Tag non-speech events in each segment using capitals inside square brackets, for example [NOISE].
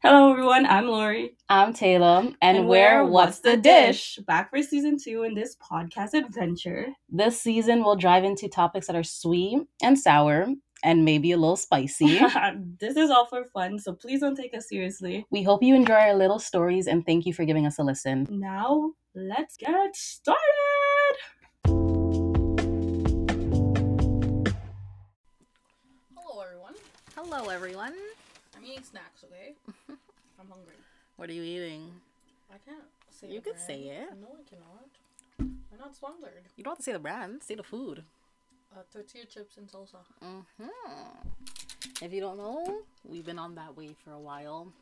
Hello, everyone. I'm Lori. I'm Taylor, and, we're What's the Dish? Back for season two in this podcast adventure. This season, we'll dive into topics that are sweet and sour and maybe a little spicy. [LAUGHS] this is all for fun, so please don't take us seriously. we hope you enjoy our little stories and thank you for giving us a listen. Now, let's get started. Hello, everyone. Hello, everyone. I'm eating snacks, okay? [LAUGHS] I'm hungry. What are you eating? I can't say You could say it. No, I cannot. I'm not sponsored. You don't have to say the brand, say the food. Uh, tortilla chips and salsa. hmm If you don't know, we've been on that way for a while.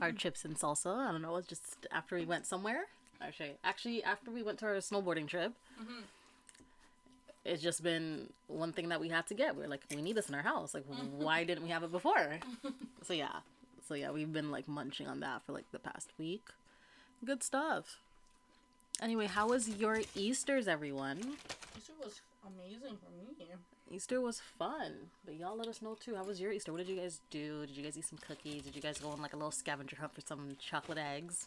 Our [LAUGHS] chips and salsa. I don't know. It's just after we went somewhere. Actually, actually, after we went to our snowboarding trip, Mhm. It's just been one thing that we had to get. We are like, we need this in our house. Like, why didn't we have it before? [LAUGHS] so yeah, so yeah, we've been like munching on that for like the past week. Good stuff. Anyway, how was your Easter's, everyone? Easter was amazing for me. Easter was fun, but y'all let us know too. How was your Easter? What did you guys do? Did you guys eat some cookies? Did you guys go on like a little scavenger hunt for some chocolate eggs?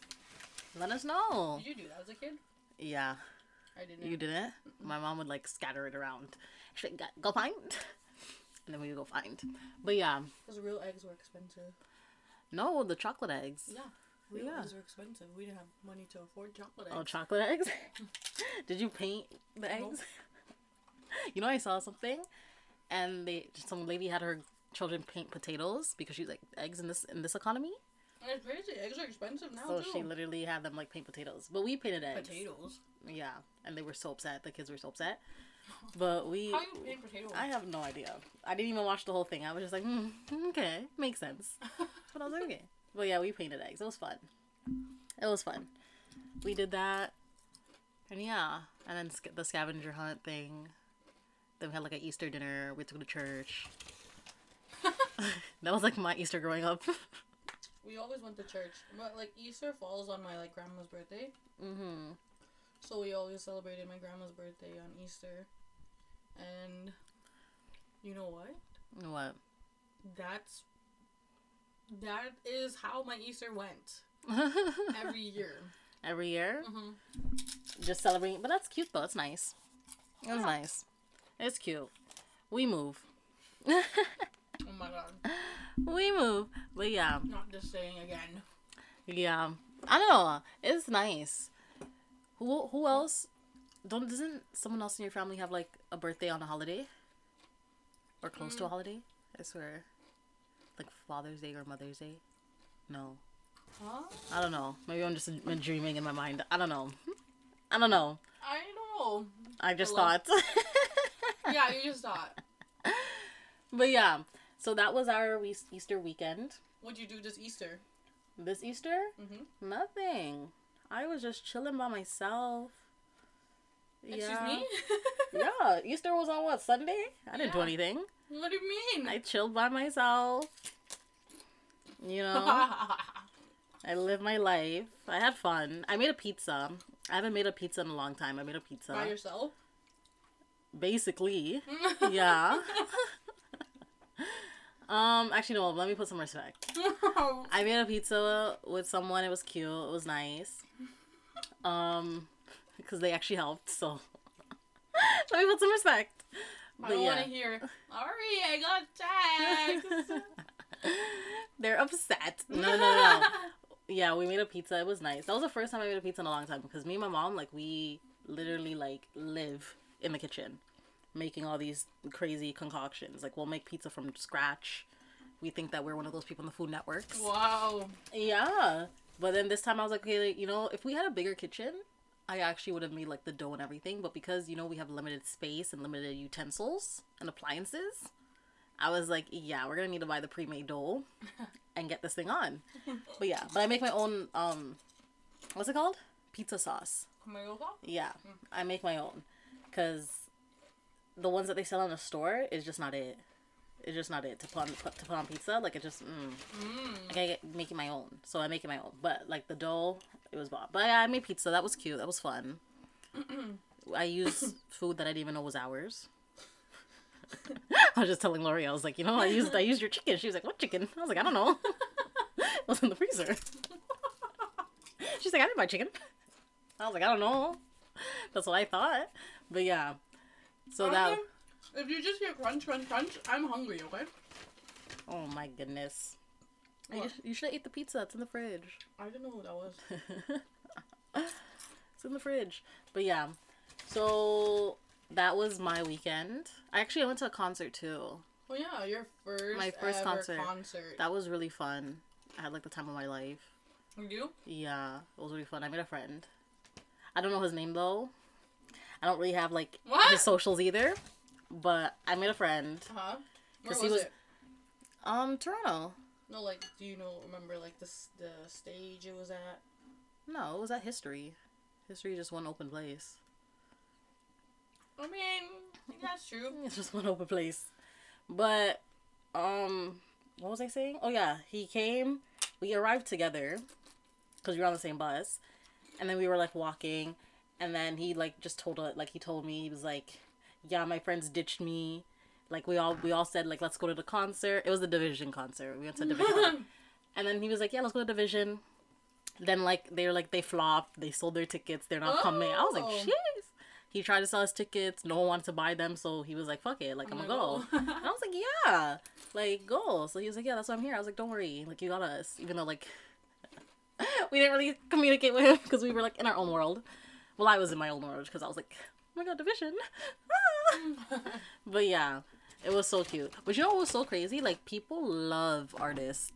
Let us know. Did you do that as a kid? Yeah, I didn't. you didn't. My mom would like scatter it around. She'd like, go find, [LAUGHS] and then we would go find. But yeah, Because real eggs were expensive. no, the chocolate eggs. Yeah. Real Yeah. eggs were expensive. We didn't have money to afford chocolate oh, eggs. Oh, chocolate eggs? [LAUGHS] Did you paint the eggs? You know, I saw something, and they some lady had her children paint potatoes because she's like eggs in this in this economy. And it's crazy. Eggs are expensive now So too. she literally had them like paint potatoes, but we painted eggs. Potatoes. Yeah, and they were so upset. The kids were so upset. But we, How you paint potatoes? I have no idea. I didn't even watch the whole thing. I was just like, hmm, okay, makes sense. [LAUGHS] But I was like, okay. But yeah, we painted eggs. It was fun. It was fun. We did that, and yeah, and then sc- the scavenger hunt thing. Then we had like an Easter dinner. We took to church. [LAUGHS] [LAUGHS] that was like my Easter growing up. We always went to church, but like Easter falls on my like grandma's birthday, mm-hmm. so we always celebrated my grandma's birthday on Easter. And you know what? What? That's that is how my Easter went [LAUGHS] every year. Every year, hmm just celebrating. But that's cute though. It's nice. It was Yeah. nice. It's cute. We move. [LAUGHS] Oh my god! we move. But yeah, Not just saying again. yeah. I don't know. It's nice. Who who else? Don't doesn't someone else in your family have like a birthday on a holiday? Or close to a mm. holiday? I swear. Like Father's Day or Mother's Day? No. Huh? I don't know. Maybe I'm just dreaming in my mind. I don't know. I don't know. I don't know. I just Hello? thought. [LAUGHS] Yeah, you just thought. but yeah. So that was our we- Easter weekend. What'd you do this Easter? This Easter? Mm-hmm. Nothing. I was just chilling by myself. Excuse me? [LAUGHS] yeah, Easter was on what, Sunday? I didn't do anything. what do you mean? I chilled by myself. You know, [LAUGHS] I lived my life. I had fun. I made a pizza. I haven't made a pizza in a long time. I made a pizza. By yourself? Basically. [LAUGHS] Yeah. Um, actually no, let me put some respect. [LAUGHS] I made a pizza with someone. It was cute. It was nice. Um, [LAUGHS] because they actually helped. So [LAUGHS] let me put some respect. I don't want to hear. Ari, I got tagged. they're upset. No, no, no. yeah, we made a pizza. It was nice. That was the first time I made a pizza in a long time because me and my mom, like, we literally like live in the kitchen, making all these crazy concoctions. Like, we'll make pizza from scratch. We think that we're one of those people in the Food Networks. wow. Yeah. But then this time I was like, okay, like, you know, if we had a bigger kitchen, I actually would have made like the dough and everything. But because, you know, we have limited space and limited utensils and appliances, I was like, yeah, we're gonna need to buy the pre made dough [LAUGHS] and get this thing on. But yeah, but I make my own um what's it called? Pizza sauce. Yeah. I make my own. Cause the ones that they sell in the store is just not it. It's just not it to put on put, to put on pizza. Like it just mm, Mm. I get, make it my own. So I make it my own. But like the dough, it was bought. But yeah, I made pizza. That was cute. That was fun. [CLEARS THROAT] I used food that I didn't even know was ours. [LAUGHS] [LAUGHS] I was just telling Lori, I was like, you know, I used I used your chicken. She was like, what chicken? I was like, I don't know. [LAUGHS] It was in the freezer. She's like, I didn't buy chicken. I was like, I don't know. That's what I thought. But yeah. So that. If you just hear crunch, crunch, crunch, I'm hungry. Okay. Oh my goodness. You, you should have ate the pizza. It's in the fridge. I didn't know who that was. [LAUGHS] it's in the fridge. But yeah. So that was my weekend. I actually went to a concert too. Oh yeah, your first My first ever concert. concert. That was really fun. I had like the time of my life. you? Yeah, it was really fun. I made a friend. I don't know his name though. I don't really have like What? his socials either. But I made a friend. Huh? Where was, he was- it? Um, Toronto. No, like, do you know? Remember, like the the stage it was at? No, it was at History. History is just one open place. I mean, that's true. [LAUGHS] It's just one open place. But um what was I saying? Oh yeah, he came. We arrived together cuz we were on the same bus. And then we were like walking and then he like just told us like he told me he was like, "Yeah, my friends ditched me." Like we all we all said like let's go to the concert. It was the dvsn concert. We went to dvsn. [LAUGHS] and then he was like, "Yeah, let's go to dvsn." Then like they were like they flopped. They sold their tickets. They're not coming. I was like, Oh. "Jeez." He tried to sell his tickets. No one wanted to buy them, so he was like, "Fuck it, like I'm, I'm gonna go." gonna go. and I was like, "Yeah, like go." So he was like, "Yeah, that's why I'm here." I was like, "Don't worry, like you got us." Even though like [LAUGHS] we didn't really communicate with him because we were like in our own world. Well, I was in my own world because I was like, "Oh my god, dvsn!" [LAUGHS] but yeah, it was so cute. But you know what was so crazy? Like people love artists.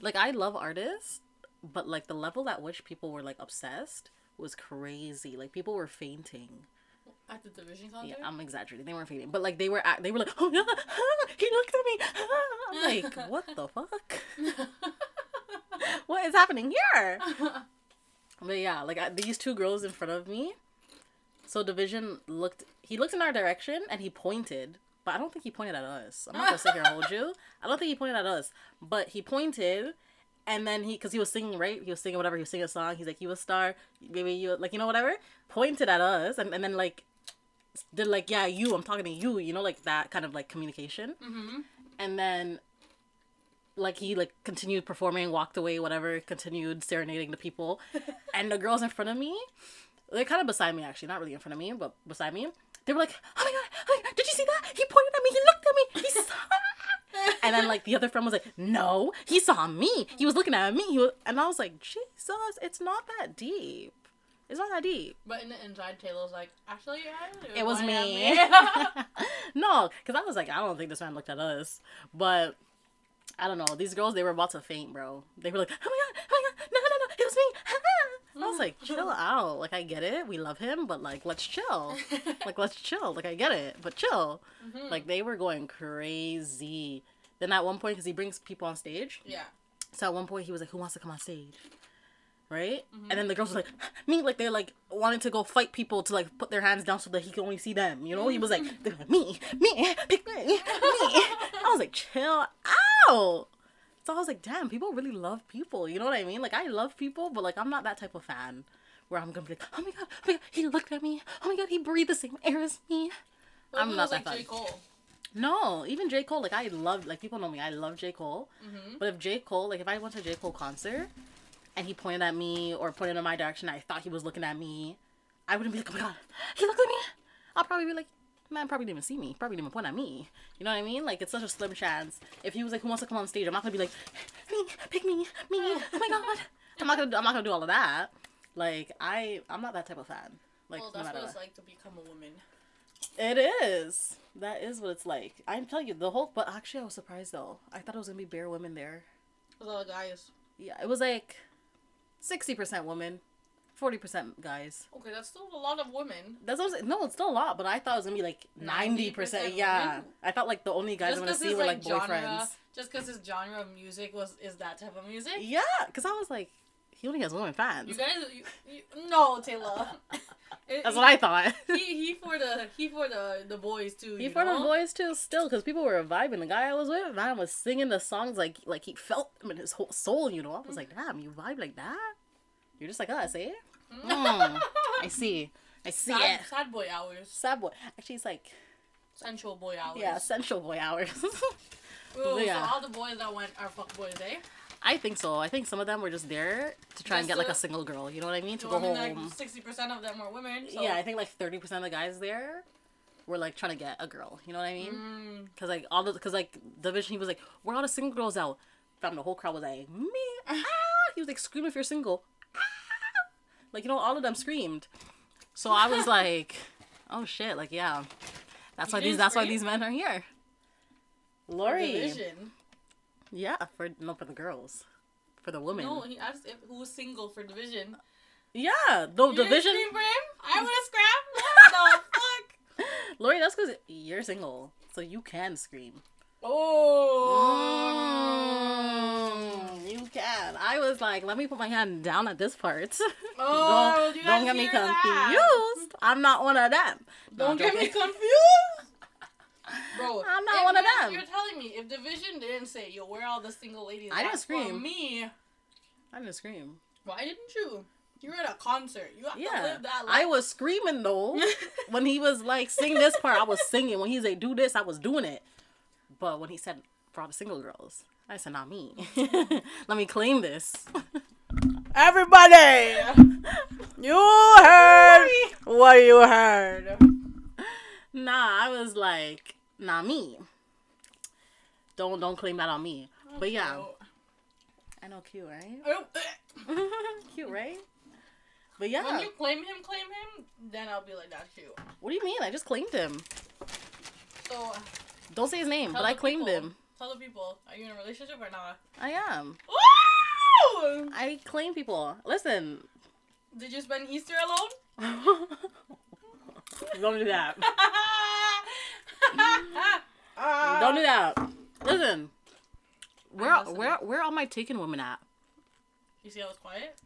Like I love artists, but like the level at which people were like obsessed was crazy. Like people were fainting. at the dvsn concert. Yeah, I'm exaggerating. They weren't fainting, but like they were. Act- they were like, [LAUGHS] "Oh yeah, ah, he looked at me." Ah. I'm like, [LAUGHS] "What the fuck? what is happening here?" But yeah, like I, these two girls in front of me. So dvsn looked. He looked in our direction and he pointed, but I don't think he pointed at us. I'm not gonna sit here and hold you. I don't think he pointed at us, but he pointed. And then he, cause he was singing, right? He was singing whatever. He was singing a song. He's like, "You a star, baby. You like, you know, whatever." Pointed at us, and, and then like, did like, "Yeah, you. I'm talking to you." You know, like that kind of like communication. mm-hmm. And then, like he like continued performing, walked away, whatever. Continued serenading the people, [LAUGHS] and the girls in front of me, they're kind of beside me actually, not really in front of me, but beside me. They were like, "Oh my god, oh my god, did you see that? He pointed at me. He looked at me. He saw." [LAUGHS] and then like the other friend was like, "No, he saw me. He was looking at me." He was, and I was like, "Jesus, it's not that deep. It's not that deep." But in the inside, Taylor's like, actually, yeah, It was me. me." [LAUGHS] no, because I was like, I don't think this man looked at us. But I don't know. These girls, they were about to faint, bro. They were like, oh my god, oh my god, no, no, no, it was me. [LAUGHS] I was like, chill out. Like, I get it. We love him, but like, let's chill. [LAUGHS] Like, let's chill. Like, I get it, but chill. Mhm. Like, they were going crazy. Then at one point, because he brings people on stage, yeah. so at one point he was like, "Who wants to come on stage?" Right? And then the girls were like, [GASPS] "Me!" Like they're like wanting to go fight people to like put their hands down so that he can only see them. You know? He was like, like, [LAUGHS] "Me, me, pick me, me." I was like, "Chill out." So I was like, "Damn, people really love people." You know what I mean? Like I love people, but like I'm not that type of fan where I'm gonna be like, "Oh my god, oh my god, he looked at me. Oh my god, he breathed the same air as me." What I'm not that like J. fan. Cole. No, even J. Cole, like I love like people know me, I love J. Cole. Mm-hmm. But if J. Cole, like if I went to a J. Cole concert and he pointed at me or pointed in my direction, I thought he was looking at me, I wouldn't be like, oh my god, he looked at me. I'll probably be like, man, probably didn't even see me, probably didn't even point at me. You know what I mean? Like it's such a slim chance. If he was like, who wants to come on stage, I'm not gonna be like, [GASPS] me, pick me, me, oh my [LAUGHS] god. I'm not gonna, I'm not gonna do all of that. Like I, I'm not that type of fan. Like well, that's matter what what. it's like to become a woman. It is. That is what it's like. I'm telling you, the whole. But actually, I was surprised though. I thought it was gonna be bare women there. With all the guys. Yeah, it was like sixty percent women, forty percent guys. Okay, that's still a lot of women. That's what No, it's still a lot, but I thought it was gonna be like ninety 90% Yeah, women? I thought like the only guys I'm gonna see were like like boyfriends. genre, just because his genre of music was is that type of music. Yeah, because I was like, he only has women fans. You guys, you, you, no, Taylor. [LAUGHS] It- That's what I thought. [LAUGHS] he he for the he for the the boys too. He for the boys too, still, because people were vibing. The guy I was with, man, was singing the songs like like he felt them in his whole soul. You know, I was mm. like, damn, you vibe like that. You're just like us, eh? Mm, I see. I see sad, it. sad boy hours, Sad boy. Actually, it's like sensual boy hours. yeah, sensual boy hours. [LAUGHS] Ooh, [LAUGHS] yeah. So all the boys that went are fuck boys, eh? I think so. I think some of them were just there to try and get like a single girl. You know what I mean? To go I mean, home. like sixty percent of them were women. So. Yeah, I think like thirty percent of the guys there were like trying to get a girl. You know what I mean? Mm, Because like all the because like the vision he was like, "We're all the single girls out? Fam, the whole crowd was like, me. [LAUGHS] Ah! He was like, scream if you're single. Like you know, all of them screamed. So I was like, [LAUGHS] oh shit, like yeah, that's You why these didn't that's why these men are here. Lori, dvsn. yeah, for no for the girls, for the women. No, he asked if who was single for dvsn. Yeah, the You didn't dvsn. for him? I [LAUGHS] would have scrapped. What the fuck? [LAUGHS] Lori, that's because you're single, so you can scream. Oh. Mm, can. I was like, let me put my hand down at this part. [LAUGHS] Oh, don't don't get me hear that? confused. I'm not one of them. Don't I'm get me confused. [LAUGHS] Bro, I'm not one of them. You're telling me if dvsn didn't say, yo, where are all the single ladies? I didn't scream. me. I didn't scream. Why didn't you? You were at a concert. You have to Yeah, live that life. I was screaming though. [LAUGHS] when he was like, sing this part, I was singing. When he said, do this, I was doing it. But when he said, for all the single girls, I said, not me. [LAUGHS] Let me claim this. Everybody, you heard what you heard. Nah, I was like, not me. Don't don't claim that on me. But yeah, I know, cute, right? Oh, [LAUGHS] cute, right? But yeah, When you claim him, claim him, then I'll be like, that's you. what do you mean? I just claimed him. So, Don't say his name, but I claimed people- him. Tell the people, are you in a relationship or not? I am. Woo! I claim people. Listen, Did you spend Easter alone? [LAUGHS] don't do that. Ah. [LAUGHS] Don't do that. Listen, where I'm listening. where where are my taken women at? You see, I was quiet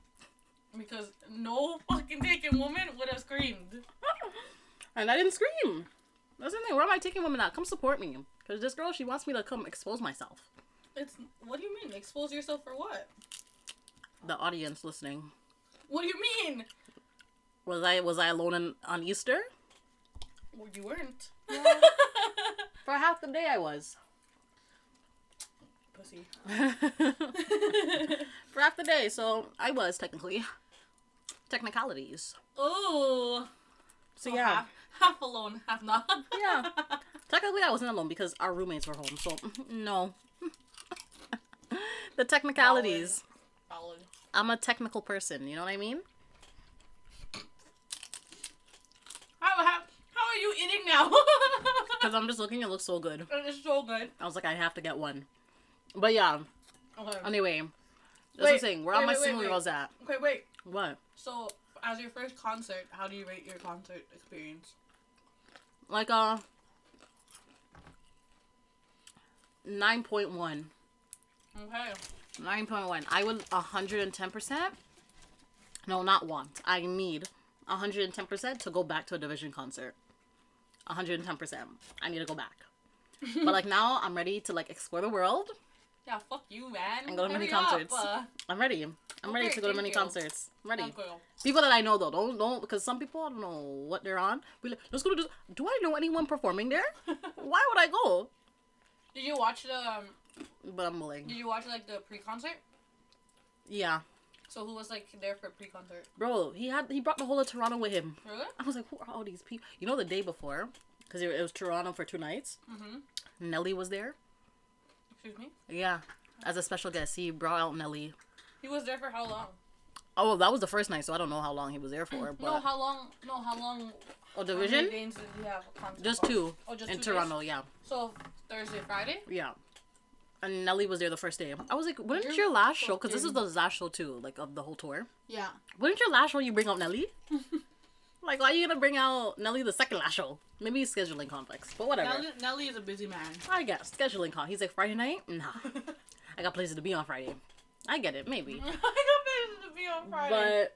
because no fucking taken woman would have screamed. [LAUGHS] And I didn't scream. That's the thing. Where am I taking women out? Come support me. Because this girl, she wants me to come expose myself. It's what do you mean? Expose yourself for what? The audience listening. What do you mean? Was I was I alone in, on Easter? Well, you weren't. [LAUGHS] For half the day I was. Pussy. [LAUGHS] For half the day, so I was technically. Technicalities. oh. So yeah. Half, half alone, half not. Yeah. [LAUGHS] Technically I wasn't alone because our roommates were home, so [LAUGHS] no. [LAUGHS] the technicalities. Valid. I'm a technical person, you know what I mean? How, how, how are you eating now? Because I'm just looking, it looks so good. it's so good. I was like, I have to get one. But yeah, Okay. anyway. That's what Wait, I'm saying. Where wait, are my wait, wait, single wait. girls at? Okay, wait. What? So, as your first concert, how do you rate your concert experience? Like, uh, a 9.1. Okay. 9.1. I would 110%. No, not want. I need 110% to go back to a dvsn concert. 110%. I need to go back. but like now, I'm ready to like explore the world. Yeah, fuck you, man. And go to many Hurry up, concerts. uh, I'm ready. I'm ready to go to many you. concerts. I'm ready. People that I know though, don't don't because some people I don't know what they're on. Be like, let's go to this. Do I know anyone performing there? [LAUGHS] Why would I go? Did you watch the? Um, But I'm willing. did you watch like the pre-concert? Yeah, So who was like there for pre-concert? bro. He had he brought the whole of Toronto with him. Really? I was like, who are all these people? You know, the day before, because it, it was Toronto for two nights. Mm-hmm. Nelly was there. Excuse me. Yeah, as a special guest, he brought out Nelly. He was there for how long? Oh, well, that was the first night, so I don't know how long he was there for. [CLEARS THROAT] But No, how long? No, how long? oh, dvsn, days did he have just two Oh, just in two days? Toronto. Yeah, So Thursday, Friday. yeah. And Nelly was there the first day. I was like, wouldn't You're your last show? Because this is the last show too, like of the whole tour. Yeah. Wouldn't your last show you bring out Nelly? [LAUGHS] like, why are you gonna bring out Nelly the second last show? Maybe scheduling conflicts, but whatever. Nelly, Nelly is a busy man. I guess scheduling con. He's like Friday night. Nah, [LAUGHS] I got places to be on Friday. I get it, maybe. [LAUGHS] I got places to be on Friday.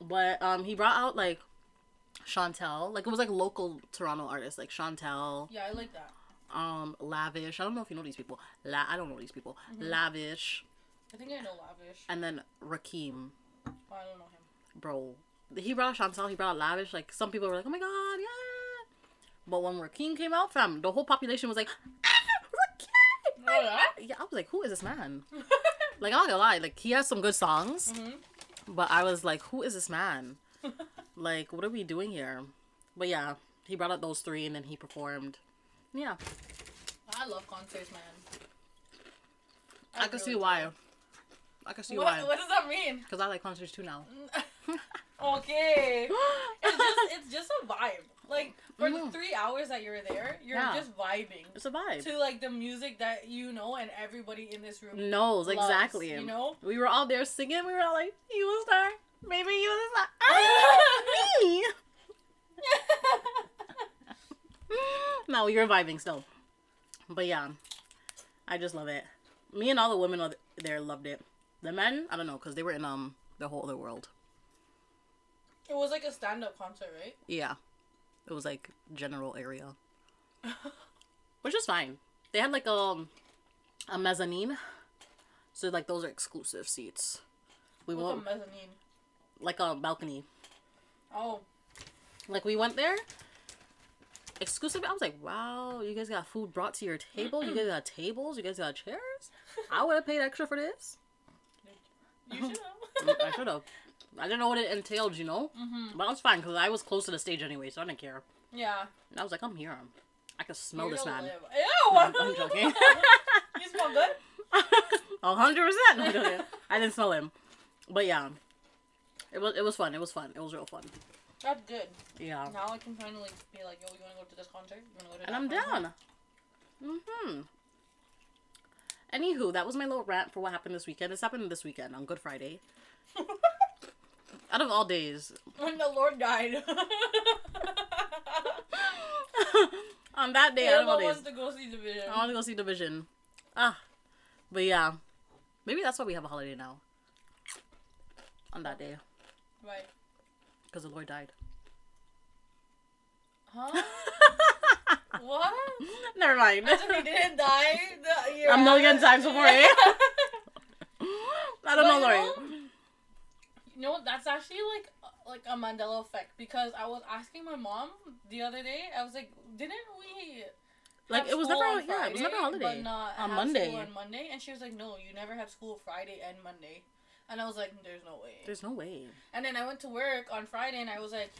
But, but um, he brought out like Chantel. Like it was like local Toronto artists, like Chantel, yeah, I like that. um, Lavish. I don't know if you know these people. La- I don't know these people. Mm-hmm. Lavish, I think I know Lavish. and then Rakim. Oh, I don't know him. bro. He brought out Chantel, he brought out Lavish. Like some people were like, "Oh my god, yeah!" But when Rakim came out, fam, the whole population was like, "Ah, Rakim!" Oh, yeah? Yeah, I was like, "Who is this man?" [LAUGHS] Like I'm not gonna lie, like he has some good songs, Mhm. but I was like, who is this man? [LAUGHS] like, what are we doing here? But yeah, he brought out those three and then he performed. Yeah, I love concerts, man. I, can see really why. I can see What, why. what does that mean? Because I like concerts too now. [LAUGHS] okay. [GASPS] It's just it's just a vibe. Like for the Mhm. three hours that you're there, you're Yeah. just vibing It's a vibe. to like the music that you know and everybody in this room Knows loves, exactly. You know. We were all there singing. We were all like, "You was there, maybe you was there." Ah, me. [LAUGHS] no, were vibing still. But yeah, I just love it. Me and all the women there loved it. The men, I don't know, cause they were in um the whole other world. It was like a stand-up concert, right? Yeah, it was like general area, [LAUGHS] which is fine. They had like um a mezzanine, so like those are exclusive seats. We What's a won't mezzanine? like a balcony. Oh, Like we went there. Exclusive. I was like, wow, you guys got food brought to your table. You guys got [CLEARS THROAT] tables. You guys got chairs. I would have paid extra for this. you should Mm, have. I should have. I didn't know what it entailed, you know. mm-hmm. But I was fine because I was close to the stage anyway, so I didn't care. Yeah. And I was like, I'm here. I can smell You're this man. live. [LAUGHS] Ew! I'm joking. [LAUGHS] you smell good? [LAUGHS] A hundred percent. I'm. I didn't smell him, but yeah, it was it was fun. It was fun. It was real fun. That's good. Yeah. Now I can finally be like, yo, you wanna go to this concert? You wanna go to and I'm concert? down. Mm-hmm. Anywho, that was my little rant for what happened this weekend. This happened this weekend on Good Friday. Out of all days, when the Lord died. [LAUGHS] on that day, out of all days, wants to go see video. I want to go see dvsn. Ah, but yeah, maybe that's why we have a holiday now. On that day, Right. because the Lord died. Huh? [LAUGHS] what? Never mind. He didn't die the year A million times before, eh? I don't But know, Lori. You know, that's actually like like a Mandela effect because I was asking my mom the other day. I was like, didn't we? Like, it was never- on yeah, it was never a holiday. But not On Monday. On Monday, and she was like, "No, you never have school Friday and Monday." And I was like, "There's no way." There's no way. And then I went to work on Friday, and I was like,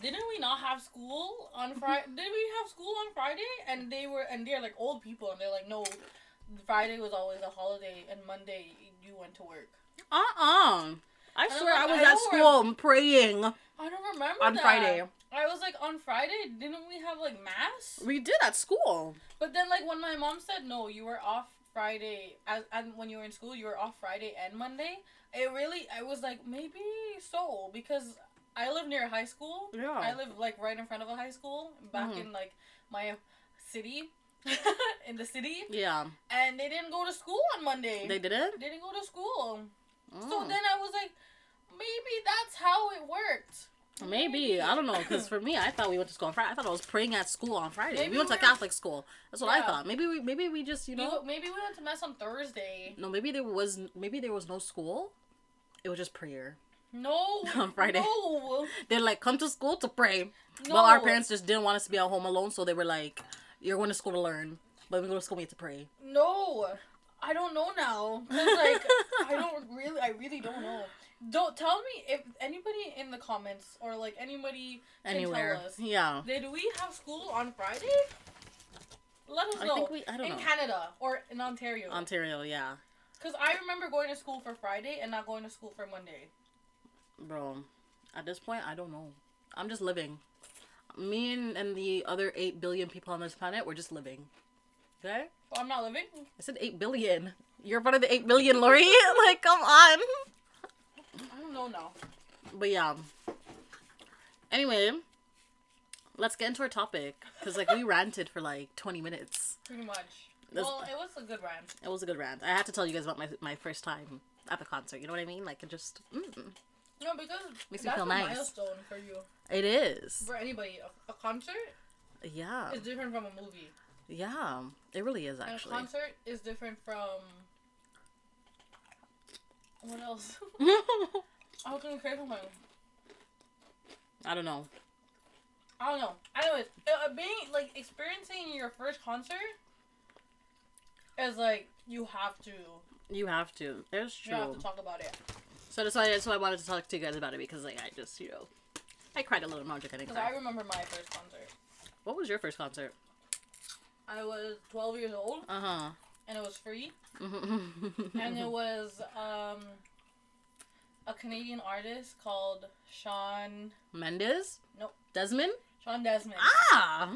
"Didn't we not have school on mm-hmm. Friday? Did we have school on Friday?" And they were, and they're like old people, and they're like, "No, Friday was always a holiday, and Monday you went to work." Uh-uh. I swear I like, was I at school praying I don't remember on that. Friday. I was like, on Friday, didn't we have like mass? We did at school. But then, like, when my mom said no, you were off Friday, as and when you were in school, you were off Friday and Monday. It really, I was like, maybe so because I live near a high school. Yeah. I live like right in front of a high school, back Mhm. in like my city, [LAUGHS] in the city, Yeah. and they didn't go to school on Monday. They didn't? They didn't go to school. So Mm. then I was like, maybe that's how it worked. Maybe. I don't know. Because for me, I thought we went to school on Friday. I thought I was praying at school on Friday. Maybe we went to we're- Catholic school. That's what I thought. Maybe we maybe we just, you know. maybe we went to mass on Thursday. No, maybe there was maybe there was no school. It was just prayer. No. [LAUGHS] On Friday. No. [LAUGHS] They're like, come to school to pray. No. Well, our parents just didn't want us to be at home alone, so they were like, "You're going to school to learn, but we go to school we have to pray." No. I don't know now. 'Cause, [LAUGHS] like, I don't really, I really don't know. Don't tell me if anybody in the comments or like anybody can Anywhere, tell us. yeah. Did we have school on Friday? Let us I know. think we. I don't in know. Canada or in Ontario. Ontario, yeah, Because I remember going to school for Friday and not going to school for Monday. bro. At this point, I don't know. I'm just living. Me and, and the other eight billion people on this planet, we're just living. Okay. I'm not living. I said eight billion. You're part of the eight billion, Lori. [LAUGHS] like, come on. I don't know now. But yeah. Anyway, let's get into our topic because like we ranted for like 20 minutes. Pretty much. This- well, it was a good rant. It was a good rant. I had to tell you guys about my my first time at the concert. You know what I mean? Like it just mm, No, because Makes me that's feel a nice. milestone for you. it is. For anybody, a, a concert Yeah, is different from a movie. Yeah. It really is And a actually. concert is different from. What else? [LAUGHS] [LAUGHS] I was gonna. I don't know. I don't know. Anyways, uh, being like experiencing your first concert It's like you have to. You have to. It's true You have to talk about it. So that's why that's why I wanted to talk to you guys about it because like I just you know I cried a little more. I didn't Because. I remember my first concert. What was your first concert? I was 12 years old, Uh huh. and it was free. Mm-hmm. [LAUGHS] and it was um, a Canadian artist called Shawn Mendes. Nope. Desman. Shawn Desman. Ah.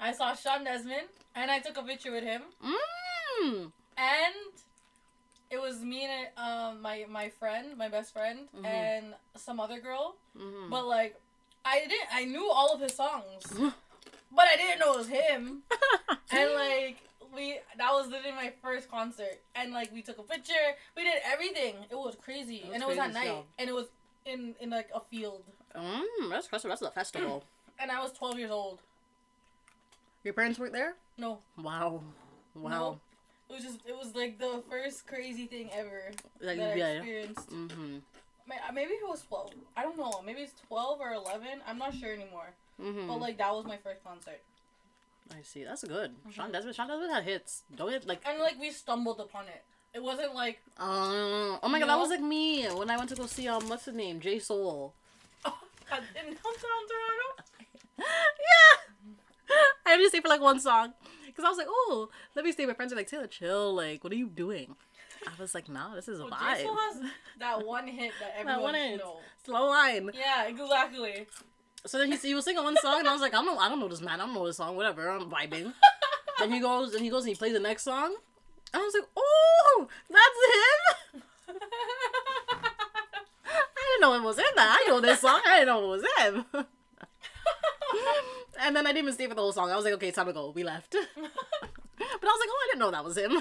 I saw Shawn Desman, and I took a picture with him, Mm. and it was me and um, my my friend, my best friend, Mhm. and some other girl. Mm-hmm. But like, I didn't. I knew all of his songs, [LAUGHS] but I didn't know it was him. [LAUGHS] and like we that was literally my first concert and like we took a picture we did everything it was crazy That was and it was at night hell. and it was in in like a field mm, that's that's that's a festival. [CLEARS THROAT] and i was 12 years old Your parents weren't there. no Wow. Wow. it was just it was like the first crazy thing ever Like, that i yeah. experienced Mm-hmm. Uh, maybe it was 12 i don't know maybe it's 12 or 11 i'm not sure anymore Mm-hmm. but like that was my first concert I see. That's good. Mhm. Shawn Desman. Shawn Desman had hits. Don't get like. and like we stumbled upon it it wasn't like Uh, oh my god, No. that was like me when I went to go see um what's his name J Soul. in downtown toronto yeah. [LAUGHS] I had to stay for like one song because I was like, oh, let me stay. My friends are like, Taylor, chill. Like, what are you doing? [LAUGHS] I was like, nah, this is a Well, vibe. Jason has that one hit that [LAUGHS] That everyone one should hit. know. Slow line. Yeah, exactly. So then he, he was singing one song, and I was like, I don't, I don't know this man. I don't know this song. Whatever, I'm vibing. [LAUGHS] then he goes, and he goes, and he plays the next song. and I was like, oh, that's him. [LAUGHS] I didn't know it was him. That I know this song. I didn't know it was him. [LAUGHS] and then I didn't even stay for the whole song. I was like, okay, it's time to go. We left. but I was like, oh, I didn't know that was him.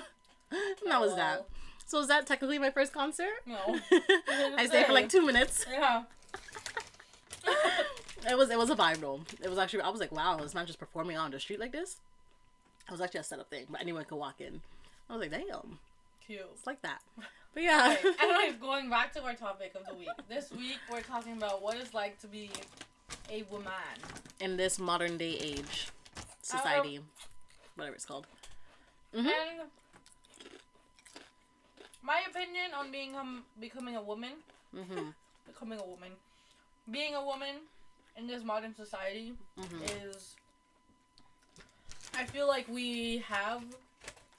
And that was that. So is that technically my first concert? No. I stayed for like two minutes. Yeah. It was it was a vibe though. It was actually I was like, wow, it's not just performing on the street like this. It was actually a setup thing, but anyone could walk in. I was like, damn, Cute. it's like that. But yeah, Okay, anyways, [LAUGHS] going back to our topic of the week. This week we're talking about what it's like to be a woman. in this modern day age, society, whatever it's called. Mhm. And my opinion on being um, becoming a woman, Mhm. [LAUGHS] becoming a woman, being a woman in this modern society Mhm. is I feel like we have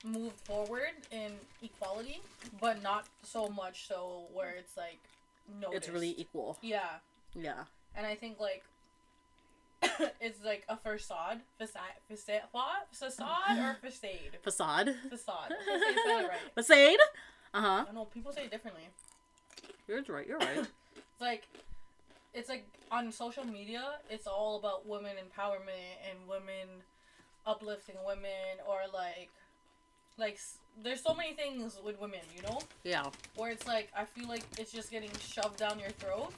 moved forward in equality, but not so much so where it's like no. It's really equal. yeah, Yeah. and I think like [COUGHS] it's like a facade, facade, facade, facade or facade, Facade. facade. [LAUGHS] I I it right. Facade. Uh I huh. don't know. People say it differently. You're right. You're right. [COUGHS] It's like it's like on social media, it's all about women empowerment and women uplifting women or like like there's so many things with women, you know, Yeah. where it's like I feel like it's just getting shoved down your throat.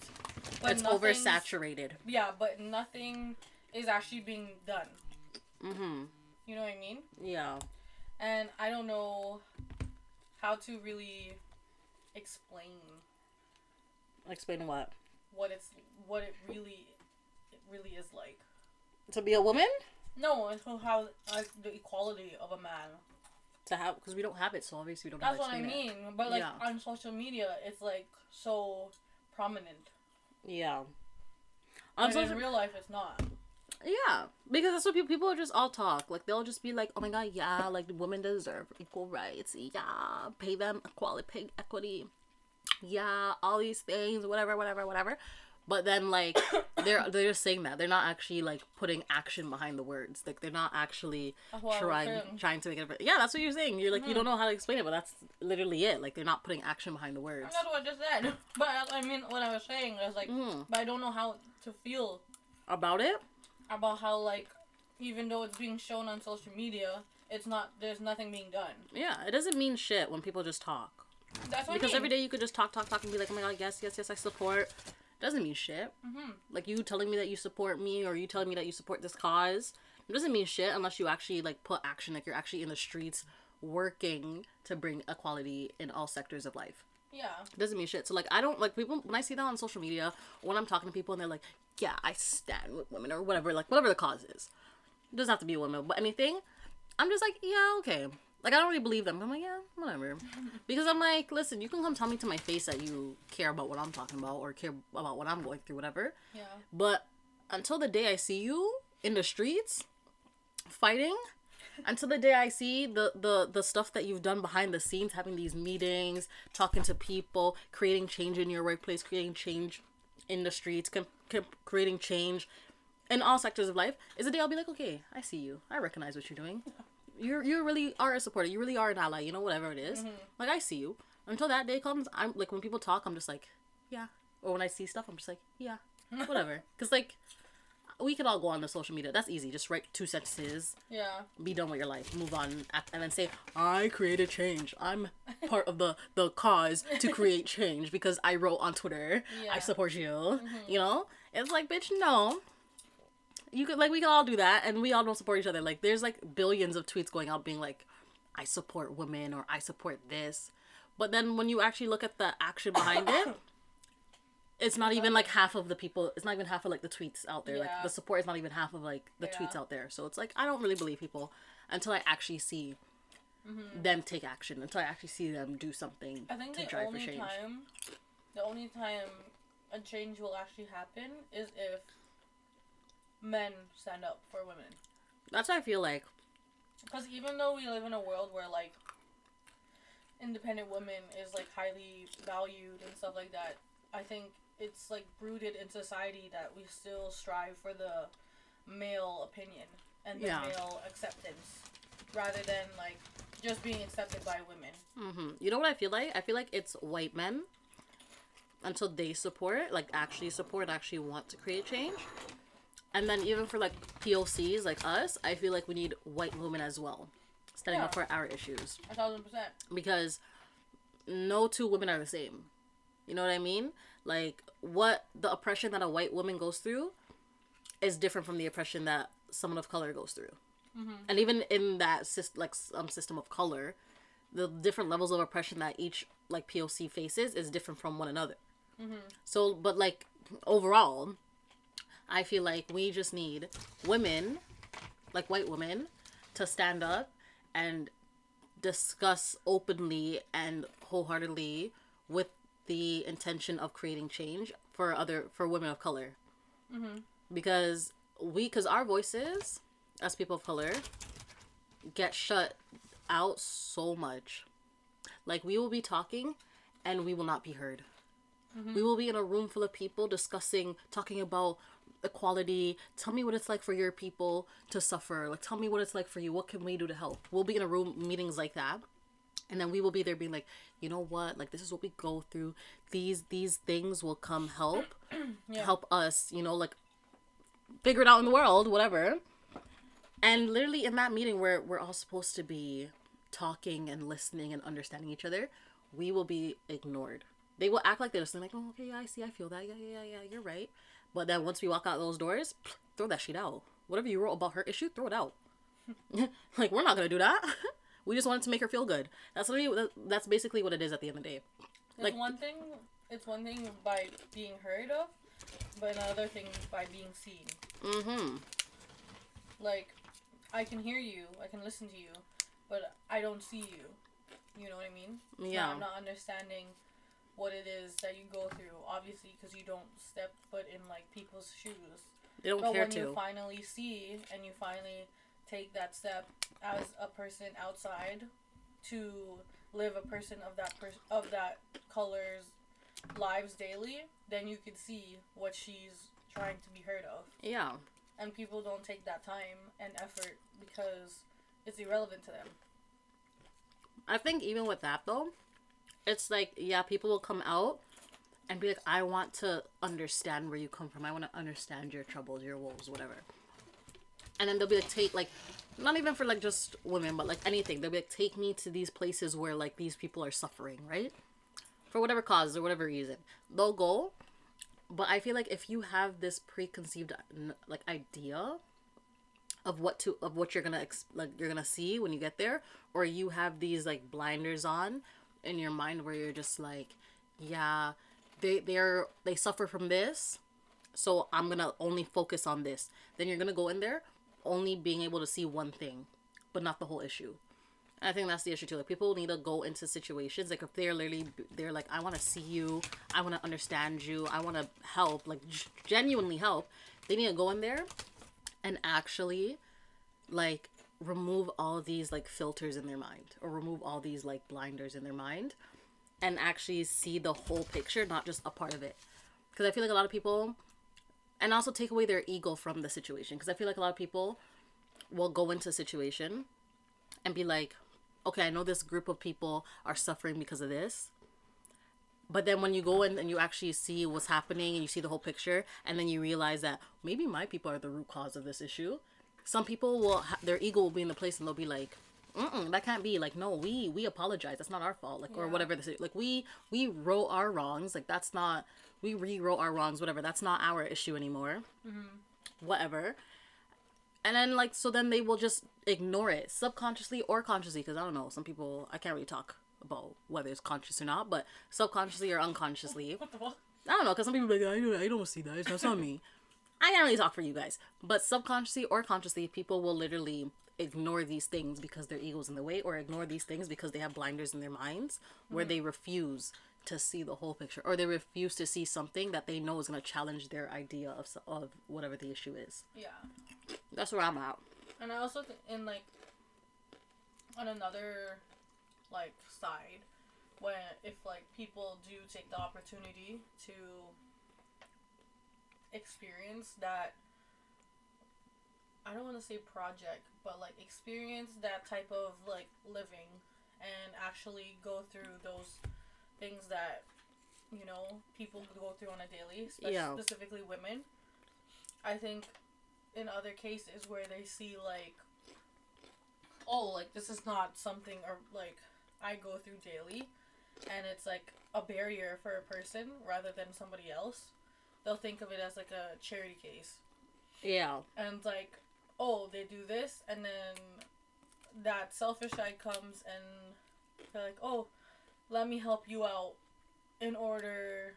But it's oversaturated. Yeah, but nothing is actually being done. Mhm. You know what I mean? Yeah. And I don't know how to really explain Explain what. What it's what it really it really is like. To be a woman. No, it's how like the equality of a man. To have because we don't have it, so obviously we don't. That's what I explain it. mean. But like Yeah. on social media, it's like so prominent. Yeah. On social, in real life, it's not. yeah, because that's what people people just all talk. Like they'll just be like, "Oh my god, yeah, like women deserve equal rights. Yeah, pay them equality, pay equity. Yeah, all these things, whatever, whatever, whatever." But then like [COUGHS] they're they're just saying that they're not actually like putting action behind the words. Like they're not actually That's what I was trying trying to make it. Yeah, that's what you're saying. You're like you Mhm. don't know how to explain it, but that's literally it. Like they're not putting action behind the words. That's what I just said. [LAUGHS] But I mean, what I was saying was like, Mm. but I don't know how to feel About it. about how like, even though it's being shown on social media, it's not. There's nothing being done. Yeah, it doesn't mean shit when people just talk. That's because I mean. every day you could just talk, talk, talk, and be like, oh my god, yes, yes, yes, I support. Doesn't mean shit. hmm Like you telling me that you support me or you telling me that you support this cause. It doesn't mean shit unless you actually like put action. Like you're actually in the streets working to bring equality in all sectors of life. Yeah. It doesn't mean shit. So like I don't like people when I see that on social media when I'm talking to people and they're like, yeah, I stand with women or whatever, like whatever the cause is. It doesn't have to be women, but anything. I'm just like, yeah, okay. Like I don't really believe them. I'm like, yeah, whatever. [LAUGHS] Because I'm like, listen, you can come tell me to my face that you care about what I'm talking about or care about what I'm going through, whatever. Yeah. But until the day I see you in the streets fighting, until the day I see the the the stuff that you've done behind the scenes, having these meetings, talking to people, creating change in your workplace, creating change in the streets, com- com- creating change in all sectors of life, is the day I'll be like, okay, I see you, I recognize what you're doing. You you really are a supporter. You really are an ally. You know whatever it is. Mm-hmm. Like I see you. Until that day comes, I'm like when people talk, I'm just like, yeah. Or when I see stuff, I'm just like, yeah, [LAUGHS] whatever. Cause like we could all go on the social media. That's easy. Just write two sentences, Yeah. be done with your life, move on, and then say, "I created change. I'm part of the the cause to create [LAUGHS] change because I wrote on Twitter. Yeah. I support you." Mm-hmm. You know, it's like, bitch, no. You could like we can all do that, and we all don't support each other. Like, there's like billions of tweets going out being like, "I support women" or "I support this," but then when you actually look at the action behind it. [COUGHS] It's not even like half of the people. It's not even half of like the tweets out there. Like the support is not even half of like the Yeah. tweets out there. So it's like I don't really believe people until I actually see them take action. Until I actually see them do something Mm-hmm. I think to the drive for only change. time, the only time a change will actually happen is if men stand up for women. That's what I feel like. Because even though we live in a world where like independent women is like highly valued and stuff like that, I think it's like rooted in society that we still strive for the male opinion and the Yeah. male acceptance rather than like just being accepted by women. Mm-hmm. You know what I feel like? I feel like it's white men until they support, like actually support, actually want to create change. And then even for like POCs like us, I feel like we need white women as well, standing up for our issues. A thousand percent. because no two women are the same. You know what I mean? Like what the oppression that a white woman goes through is different from the oppression that someone of color goes through. And even in that system, like um, system of color, the different levels of oppression that each like POC faces is different from one another. So, but like overall, I feel like we just need women, like white women, to stand up and discuss openly and wholeheartedly with the intention of creating change for other for women of color. Mm-hmm. Because we because our voices as people of color get shut out so much. Like we will be talking and we will not be heard. Mm-hmm. We will be in a room full of people discussing talking about equality tell me what it's like for your people to suffer. Like tell me what it's like for you. What can we do to help? We'll be in a room meetings like that. And then we will be there being like you know what? Like this is what we go through. These these things will come help [CLEARS THROAT] Yeah. help us you know like figure it out in the world whatever. And literally in that meeting where we're all supposed to be talking and listening and understanding each other we will be ignored. They will act like they're listening like oh okay yeah i see i feel that. Yeah yeah yeah yeah you're right but then once we walk out those doors throw that shit out whatever you wrote about her issue throw it out [LAUGHS] like we're not gonna do that [LAUGHS] we just wanted to make her feel good that's literally that's basically what it is at the end of the day It's Like- one thing. It's one thing by being heard of, but another thing by being seen. mm-hmm Like, I can hear you, I can listen to you, but I don't see you. You know what I mean? yeah I'm not understanding what it is that you go through. Obviously, because you don't step foot in like people's shoes. they don't But care when to you finally see and you finally take that step as a person outside to live a person of that person of that color's lives daily, then you can see what she's trying to be heard of. yeah And people don't take that time and effort because it's irrelevant to them. I think even with that though, it's like yeah, people will come out and be like, I want to understand where you come from. I want to understand your troubles, your woes, whatever. And then they'll be like, take like, not even for like just women, but like anything. They'll be like, take me to these places where like these people are suffering, right? For whatever cause or whatever reason, they'll go. But I feel like if you have this preconceived like idea of what to of what you're gonna like you're gonna see when you get there or you have these like blinders on in your mind where you're just like yeah they they're they suffer from this so i'm gonna only focus on this then you're gonna go in there only being able to see one thing but not the whole issue I think that's the issue too. Like people need to go into situations like if they're literally they're like I want to see you, I want to understand you, I want to help, like genuinely help. They need to go in there and actually like remove all these like filters in their mind or remove all these like blinders in their mind and actually see the whole picture, not just a part of it. Because I feel like a lot of people, and also take away their ego from the situation. Because I feel like a lot of people will go into a situation and be like, okay, I know this group of people are suffering because of this. But then when you go in and you actually see what's happening and you see the whole picture, and then you realize that maybe my people are the root cause of this issue. Some people will, ha- their ego will be in the place and they'll be like, Mm-mm, that can't be like no we we apologize that's not our fault like or Yeah. whatever this is like we we wrote our wrongs like that's not we rewrote our wrongs whatever that's not our issue anymore mm-hmm. whatever and then like so then they will just ignore it subconsciously or consciously because i don't know some people i can't really talk about whether it's conscious or not but subconsciously or unconsciously [LAUGHS] What the fuck? I don't know, because some people be like, I don't, I don't see that. That's not me. [LAUGHS] I can't really talk for you guys. But subconsciously or consciously, people will literally ignore these things because their ego's in the way, or ignore these things because they have blinders in their minds where hmm. they refuse to see the whole picture, or they refuse to see something that they know is going to challenge their idea of, of whatever the issue is. Yeah. That's where I'm at. And I also think in like on another like side, when if like people do take the opportunity to experience that I don't want to say project, but like experience that type of like living and actually go through those things that you know people go through on a daily, spe- Yeah. specifically women. I think in other cases where they see like oh like this is not something or like I go through daily and it's like a barrier for a person rather than somebody else they'll think of it as like a charity case Yeah. and like oh they do this and then that selfish side comes and they're like oh let me help you out in order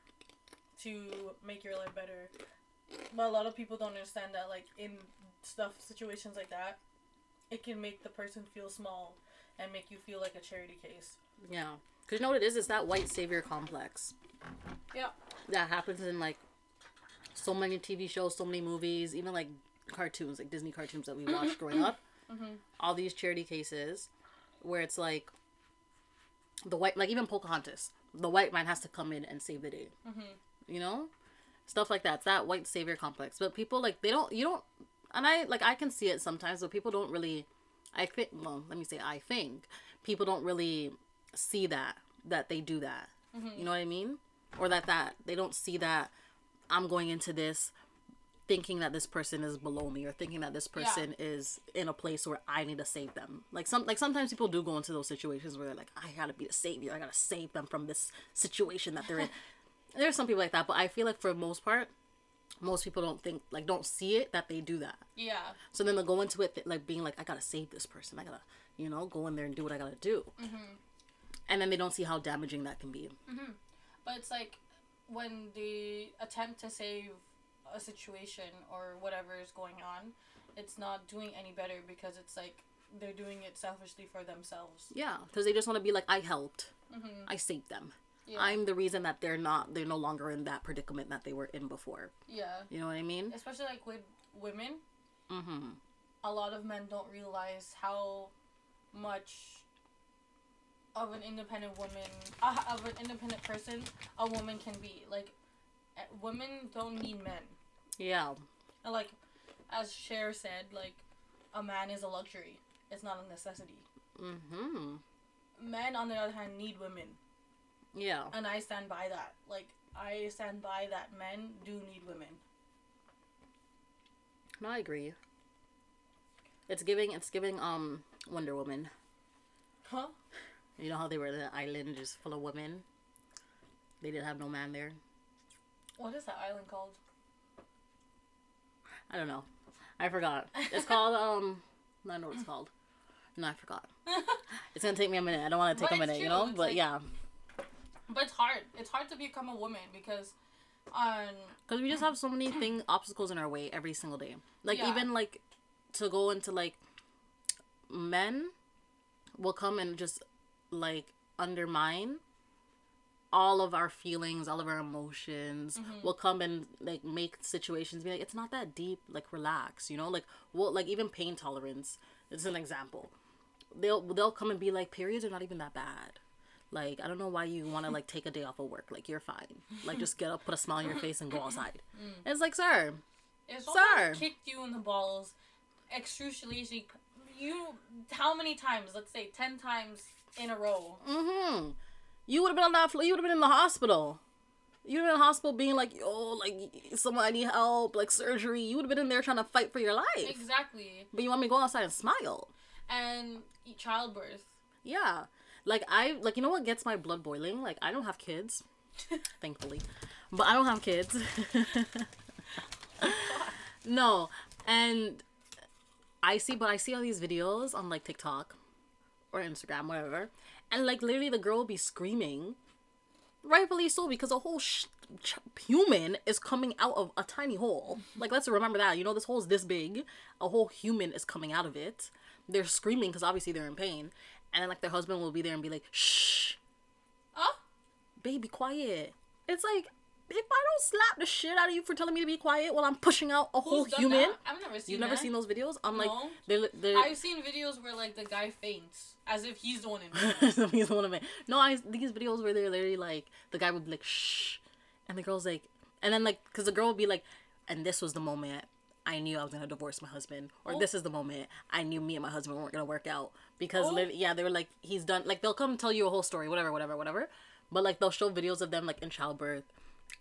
to make your life better but a lot of people don't understand that like in stuff situations like that it can make the person feel small and make you feel like a charity case Yeah. Because you know what it is? It's that white savior complex. yeah that happens in like so many TV shows, so many movies, even like cartoons, like Disney cartoons that we mm-hmm. watched growing mm-hmm. up. Mm-hmm. All these charity cases where it's like the white, like even Pocahontas, the white man has to come in and save the day. You know, stuff like that. It's that white savior complex. But people like they don't. You don't. And I like I can see it sometimes, but people don't really. I think. Well, let me say I think people don't really see that that they do that. You know what I mean? Or that that they don't see that I'm going into this thinking that this person is below me or thinking that this person is in a place where I need to save them. Like some like sometimes people do go into those situations where they're like, I gotta be the savior. I gotta save them from this situation that they're in. [LAUGHS] There's some people like that, but I feel like for the most part, most people don't think like don't see it that they do that. yeah So then they'll go into it th- like being like, I gotta save this person. I gotta, you know, go in there and do what I gotta do. Mm-hmm. And then they don't see how damaging that can be. Mm-hmm. But it's like when they attempt to save a situation or whatever is going on, it's not doing any better because it's like they're doing it selfishly for themselves. Yeah, because they just want to be like, I helped, I saved them. Yeah. I'm the reason that they're not, they're no longer in that predicament that they were in before. Yeah. You know what I mean? Especially like with women, Mm-hmm. a lot of men don't realize how much of an independent woman, uh, of an independent person, a woman can be. Like, eh, women don't need men. Yeah. And like, as Cher said, like, a man is a luxury. It's not a necessity. Mm-hmm. Men, on the other hand, need women, Yeah. and I stand by that. Like, I stand by that men do need women. No, I agree. It's giving, it's giving, um, Wonder Woman. Huh? You know how they were the island just full of women? They didn't have no man there. What is that island called? I don't know. I forgot. It's called, [LAUGHS] um, I don't know what it's called. No, I forgot. It's gonna take me a minute. I don't want to take But a minute, you know? It's But like- yeah. But it's hard. It's hard to become a woman because, um, Because we just have so many thing obstacles in our way every single day. Like Yeah. even like to go into like men will come and just like undermine all of our feelings, all of our emotions mm-hmm. will come and like make situations be like it's not that deep, like relax, you know? Like well like even pain tolerance is an example. They'll they'll come and be like periods are not even that bad. Like I don't know why you want to like take a day off of work. Like you're fine. Like just get up, put a smile on your face and go outside. [LAUGHS] Mm. And it's like, "Sir, If Sir. kicked you in the balls, excruciating, you how many times? Let's say ten times in a row. Mm-hmm. You would have been on that. fl- You would have been in the hospital. You would have been in the hospital being like, "Yo, like someone I need help, like surgery." You would have been in there trying to fight for your life. Exactly. But you want me to go outside and smile? And childbirth. Yeah. Like I like you know what gets my blood boiling? Like I don't have kids, [LAUGHS] thankfully, but I don't have kids. [LAUGHS] no, and I see, but I see all these videos on like TikTok or Instagram, whatever, and like literally the girl will be screaming, rightfully so, because a whole sh- ch- human is coming out of a tiny hole. Like let's remember that. You know, this hole is this big. A whole human is coming out of it. They're screaming because obviously they're in pain, and then like their husband will be there and be like, "Shh, Oh, baby, quiet." It's like. If I don't slap the shit out of you for telling me to be quiet while I'm pushing out a whole who's human, that? I've never seen. you've never that. seen those videos. I'm like, No. they're, they're I've seen videos where like the guy faints as if he's the one in [LAUGHS] pain. He's one of it. No, I these videos where they're literally like the guy would be like shh, and the girl's like, and then like because the girl would be like, and this was the moment I knew I was gonna divorce my husband, or Oh. this is the moment I knew me and my husband weren't gonna work out because Oh. yeah they were like he's done like they'll come tell you a whole story whatever whatever whatever, but like they'll show videos of them like in childbirth,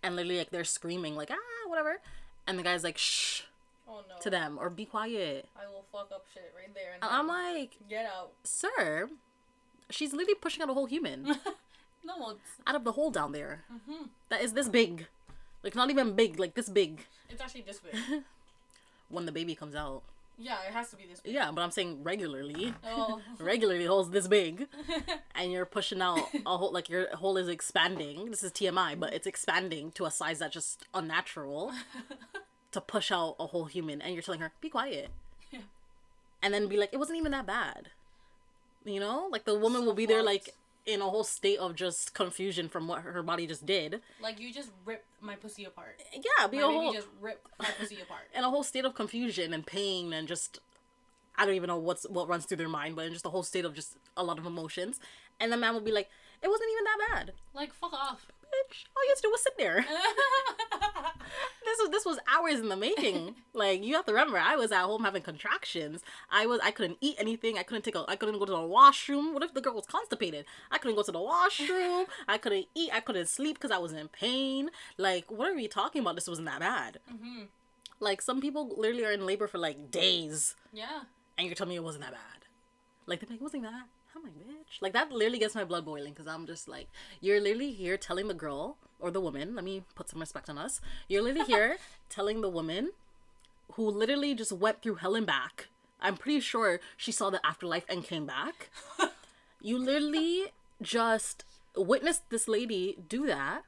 and literally like they're screaming like ah whatever, and the guy's like shh Oh no. to them or be quiet, I will fuck up shit right there. And. I'm like get out. sir, she's literally pushing out a whole human. [LAUGHS] No, it's out of the hole down there Mm-hmm. that is this big like not even big like this big it's actually this big. [LAUGHS] when the baby comes out yeah, it has to be this big. yeah but i'm saying regularly Oh. [LAUGHS] regularly hole's this big [LAUGHS] and you're pushing out a hole like your hole is expanding this is tmi but it's expanding to a size that's just unnatural [LAUGHS] to push out a whole human and you're telling her be quiet Yeah. and then be like it wasn't even that bad you know like the woman will So be there like in a whole state of just confusion from what her body just did like you just ripped my pussy apart. yeah be My a whole just ripped my pussy apart. [LAUGHS] in a whole state of confusion and pain and just I don't even know what's what runs through their mind, but in just a whole state of just a lot of emotions. And the man will be like, "It wasn't even that bad, Like fuck off. Bitch. All you had to do was sit there. [LAUGHS] this was this was hours in the making. [LAUGHS] like you have to remember, I was at home having contractions. I was I couldn't eat anything. I couldn't take a I couldn't go to the washroom. What if the girl was constipated? I couldn't go to the washroom. [LAUGHS] I couldn't eat. I couldn't sleep because I was in pain. Like what are we talking about? This wasn't that bad. hmm Like some people literally are in labor for like days Yeah. and you're telling me it wasn't that bad. Like they're like, it wasn't that. Like, bitch. Like that literally gets my blood boiling because I'm just like, you're literally here telling the girl or the woman. Let me put some respect on us. You're literally [LAUGHS] here telling the woman who literally just went through hell and back. I'm pretty sure she saw the afterlife and came back. [LAUGHS] you literally just witnessed this lady do that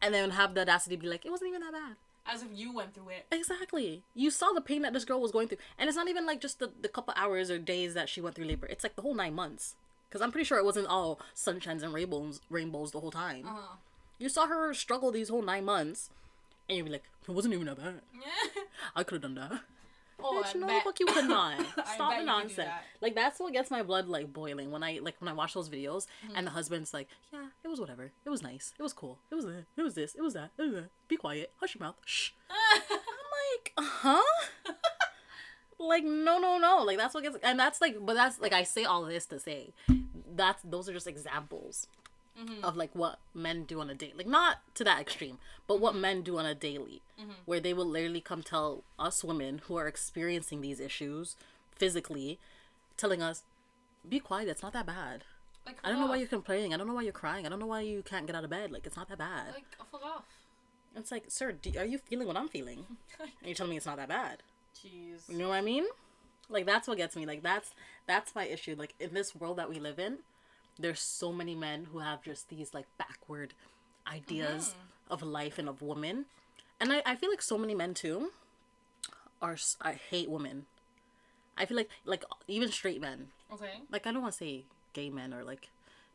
and then have the audacity to be like, it wasn't even that bad. As if you went through it. Exactly. You saw the pain that this girl was going through. And it's not even like just the, the couple hours or days that she went through labor. It's like the whole nine months. Because I'm pretty sure it wasn't all sunshines and rainbows rainbows the whole time. Uh-huh. You saw her struggle these whole nine months. And you'd be like, it wasn't even that bad. Yeah. [LAUGHS] I could have done that. Oh, Bitch, no, bet. fuck you could not. [LAUGHS] Stop the you could do nonsense. that. Like that's what gets my blood like boiling when I like when I watch those videos Mm-hmm. and the husband's like, yeah, it was whatever. It was nice. It was cool. It was it. It was this. It was that. It was that. Be quiet. Hush your mouth. Shh. [LAUGHS] I'm like, huh? like, no, no, no. Like, that's what gets, and that's like, but that's like, I say all this to say, that's those are just examples of like what men do on a date. Like, not to that extreme, but what men do on a daily, where they will literally come tell us women who are experiencing these issues physically, telling us, be quiet. It's not that bad. like, I don't know why you're complaining. I don't know why you're crying. I don't know why you can't get out of bed. Like, it's not that bad. Like, fuck off. It's like, sir, do, are you feeling what I'm feeling? [LAUGHS] And you're telling me it's not that bad. Jeez. You know what I mean? Like that's what gets me. Like that's that's my issue. Like in this world that we live in, there's so many men who have just these like backward ideas mm-hmm. of life and of women, and I, I feel like so many men too are I hate women. I feel like like even straight men. Okay. Like I don't want to say gay men or like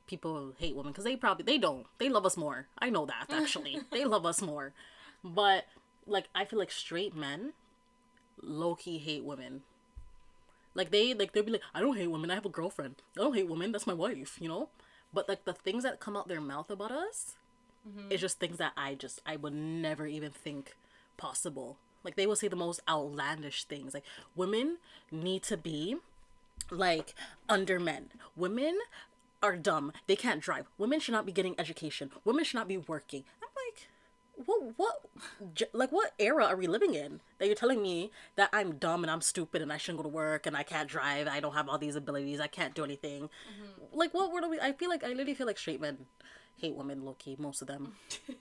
people hate women because they probably they don't. They love us more. I know that [LAUGHS] actually. they love us more. But like I feel like straight men low key hate women. Like they like they'll be like, I don't hate women, I have a girlfriend. I don't hate women, that's my wife, you know? But like the things that come out their mouth about us Mm-hmm. is just things that I just I would never even think possible. Like they will say the most outlandish things. Like women need to be like under men. Women are dumb. They can't drive. Women should not be getting education. Women should not be working. Like, what? What? Like, what era are we living in that you're telling me that I'm dumb and I'm stupid and I shouldn't go to work and I can't drive? I don't have all these abilities. I can't do anything. Mm-hmm. Like, what are we? I feel like I literally feel like straight men hate women, low key. Most of them. [LAUGHS]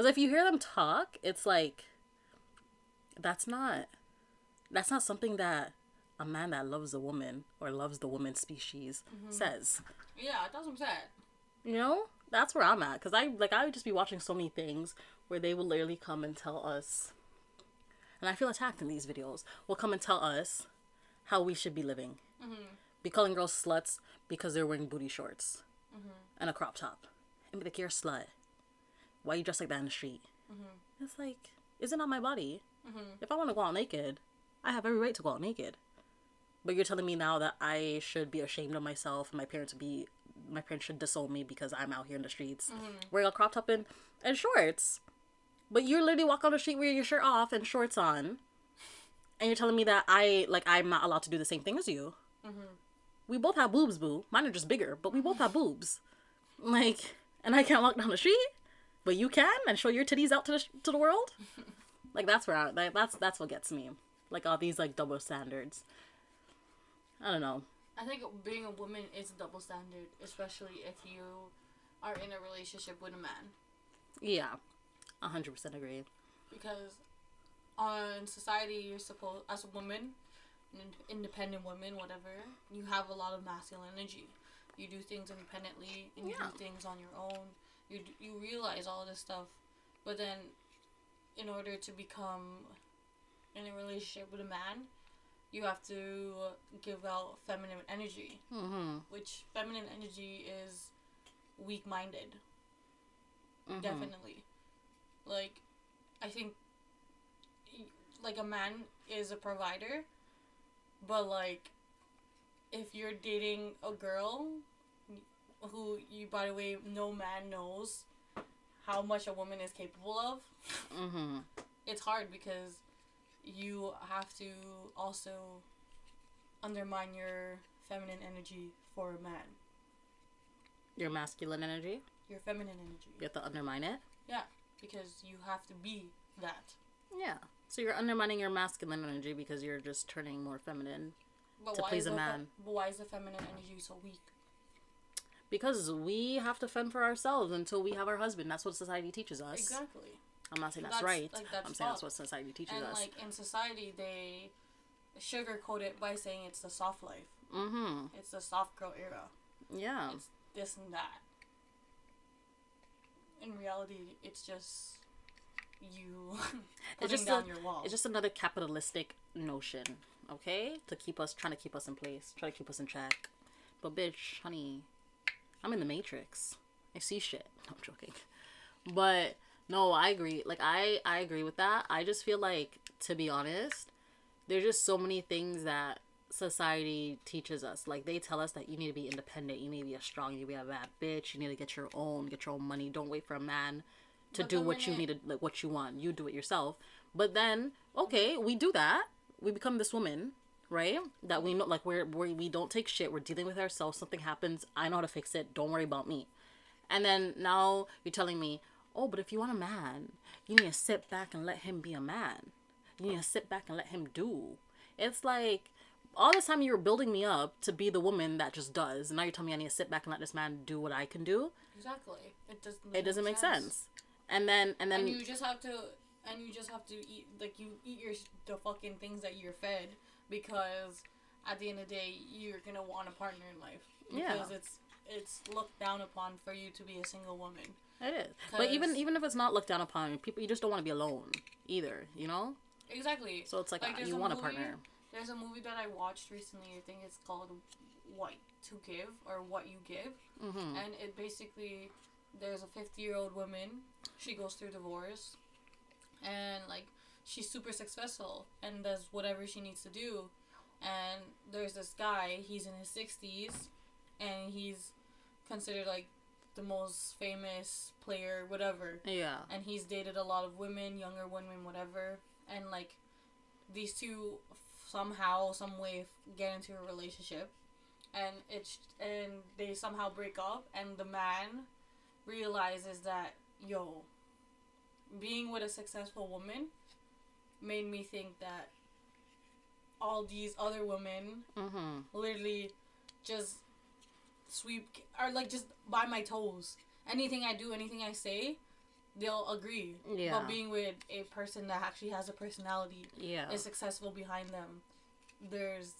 Because if you hear them talk, it's like that's not that's not something that a man that loves a woman or loves the woman species mm-hmm. says. Yeah, that's what I'm saying. You know, that's where I'm at. Because I like I would just be watching so many things where they will literally come and tell us, and I feel attacked in these videos. Will come and tell us how we should be living. Mm-hmm. Be calling girls sluts because they're wearing booty shorts mm-hmm. and a crop top, and be like, "You're a slut. Why you dressed like that in the street?" Mm-hmm. It's like, is it not my body? If I want to go out naked, I have every right to go out naked. But you're telling me now that I should be ashamed of myself and my parents would be my parents should disown me because I'm out here in the streets mm-hmm. wearing a crop top and, and shorts. But you literally walk on the street with your shirt off and shorts on. And you're telling me that I like I'm not allowed to do the same thing as you. Mm-hmm. We both have boobs, boo. Mine are just bigger, but we both mm-hmm. have boobs. Like, and I can't walk down the street, but you can and show your titties out to the to the world. [LAUGHS] like that's where I, like, that's that's what gets me. Like all these like double standards. I don't know. I think being a woman is a double standard, especially if you are in a relationship with a man. Yeah, a hundred percent agree. Because on society, you're supposed, as a woman, an independent woman, whatever, you have a lot of masculine energy. You do things independently, and you Yeah. do things on your own. You d- you realize all this stuff, but then, in order to become in a relationship with a man, you have to give out feminine energy, Mm-hmm. which feminine energy is weak-minded. Mhm. Definitely. Like, I think, like, a man is a provider, but, like, if you're dating a girl who you, by the way, no man knows how much a woman is capable of, Mm-hmm. it's hard because you have to also undermine your feminine energy for a man. Your masculine energy. Your feminine energy. You have to undermine it. Yeah, because you have to be that. Yeah. So you're undermining your masculine energy because you're just turning more feminine. But to please a the fe- man. but why is the feminine energy so weak? Because we have to fend for ourselves until we have our husband. That's what society teaches us. Exactly. I'm not saying that's, That's- right. like, that's I'm saying that's what society teaches And us. like in society, they sugarcoat it by saying it's the soft life. mm-hmm. It's the soft girl era. Yeah. It's this and that. In reality, it's just you [LAUGHS] putting just down a- your wall. It's just another capitalistic notion, okay? To keep us, trying to keep us in place, try to keep us in check. But bitch, honey, I'm in the matrix. I see shit. No, [LAUGHS] I'm joking. But no, I agree. Like I, I agree with that. I just feel like, to be honest, there's just so many things that society teaches us. Like they tell us that you need to be independent, you need to be a strong, you need to be a bad bitch, you need to get your own, get your own money. Don't wait for a man to But do what you need to like what you want. You do it yourself. But then, okay, we do that. We become this woman, right? That we know like we're, we're we don't take shit. We're dealing with ourselves. Something happens. I know how to fix it. Don't worry about me. And then now you're telling me, oh, but if you want a man, you need to sit back and let him be a man. You need to sit back and let him do. It's like all this time you were building me up to be the woman that just does, and now you're telling me I need to sit back and let this man do what I can do. exactly. It doesn't. It doesn't make sense. And then and then and you just have to and you just have to eat like you eat your the fucking things that you're fed because at the end of the day you're gonna want a partner in life Yeah. because it's it's looked down upon for you to be a single woman It is. But even even if it's not looked down upon, people you just don't want to be alone either, you know? exactly So it's like, Like, you a want a partner. there's a movie that i watched recently i think it's called What to give or what you give, Mm-hmm. and it basically there's a 50 year old woman she goes through divorce and like she's super successful and does whatever she needs to do and there's this guy he's in his 60s and he's considered like the most famous player whatever Yeah. and he's dated a lot of women younger women whatever and like these two somehow some way get into a relationship and it's and they somehow break up and the man realizes that yo being with a successful woman made me think that all these other women Mm-hmm. literally just sweep or like just by my toes. Anything I do, anything I say, they'll agree. Yeah. But being with a person that actually has a personality, Yeah. is successful behind them, there's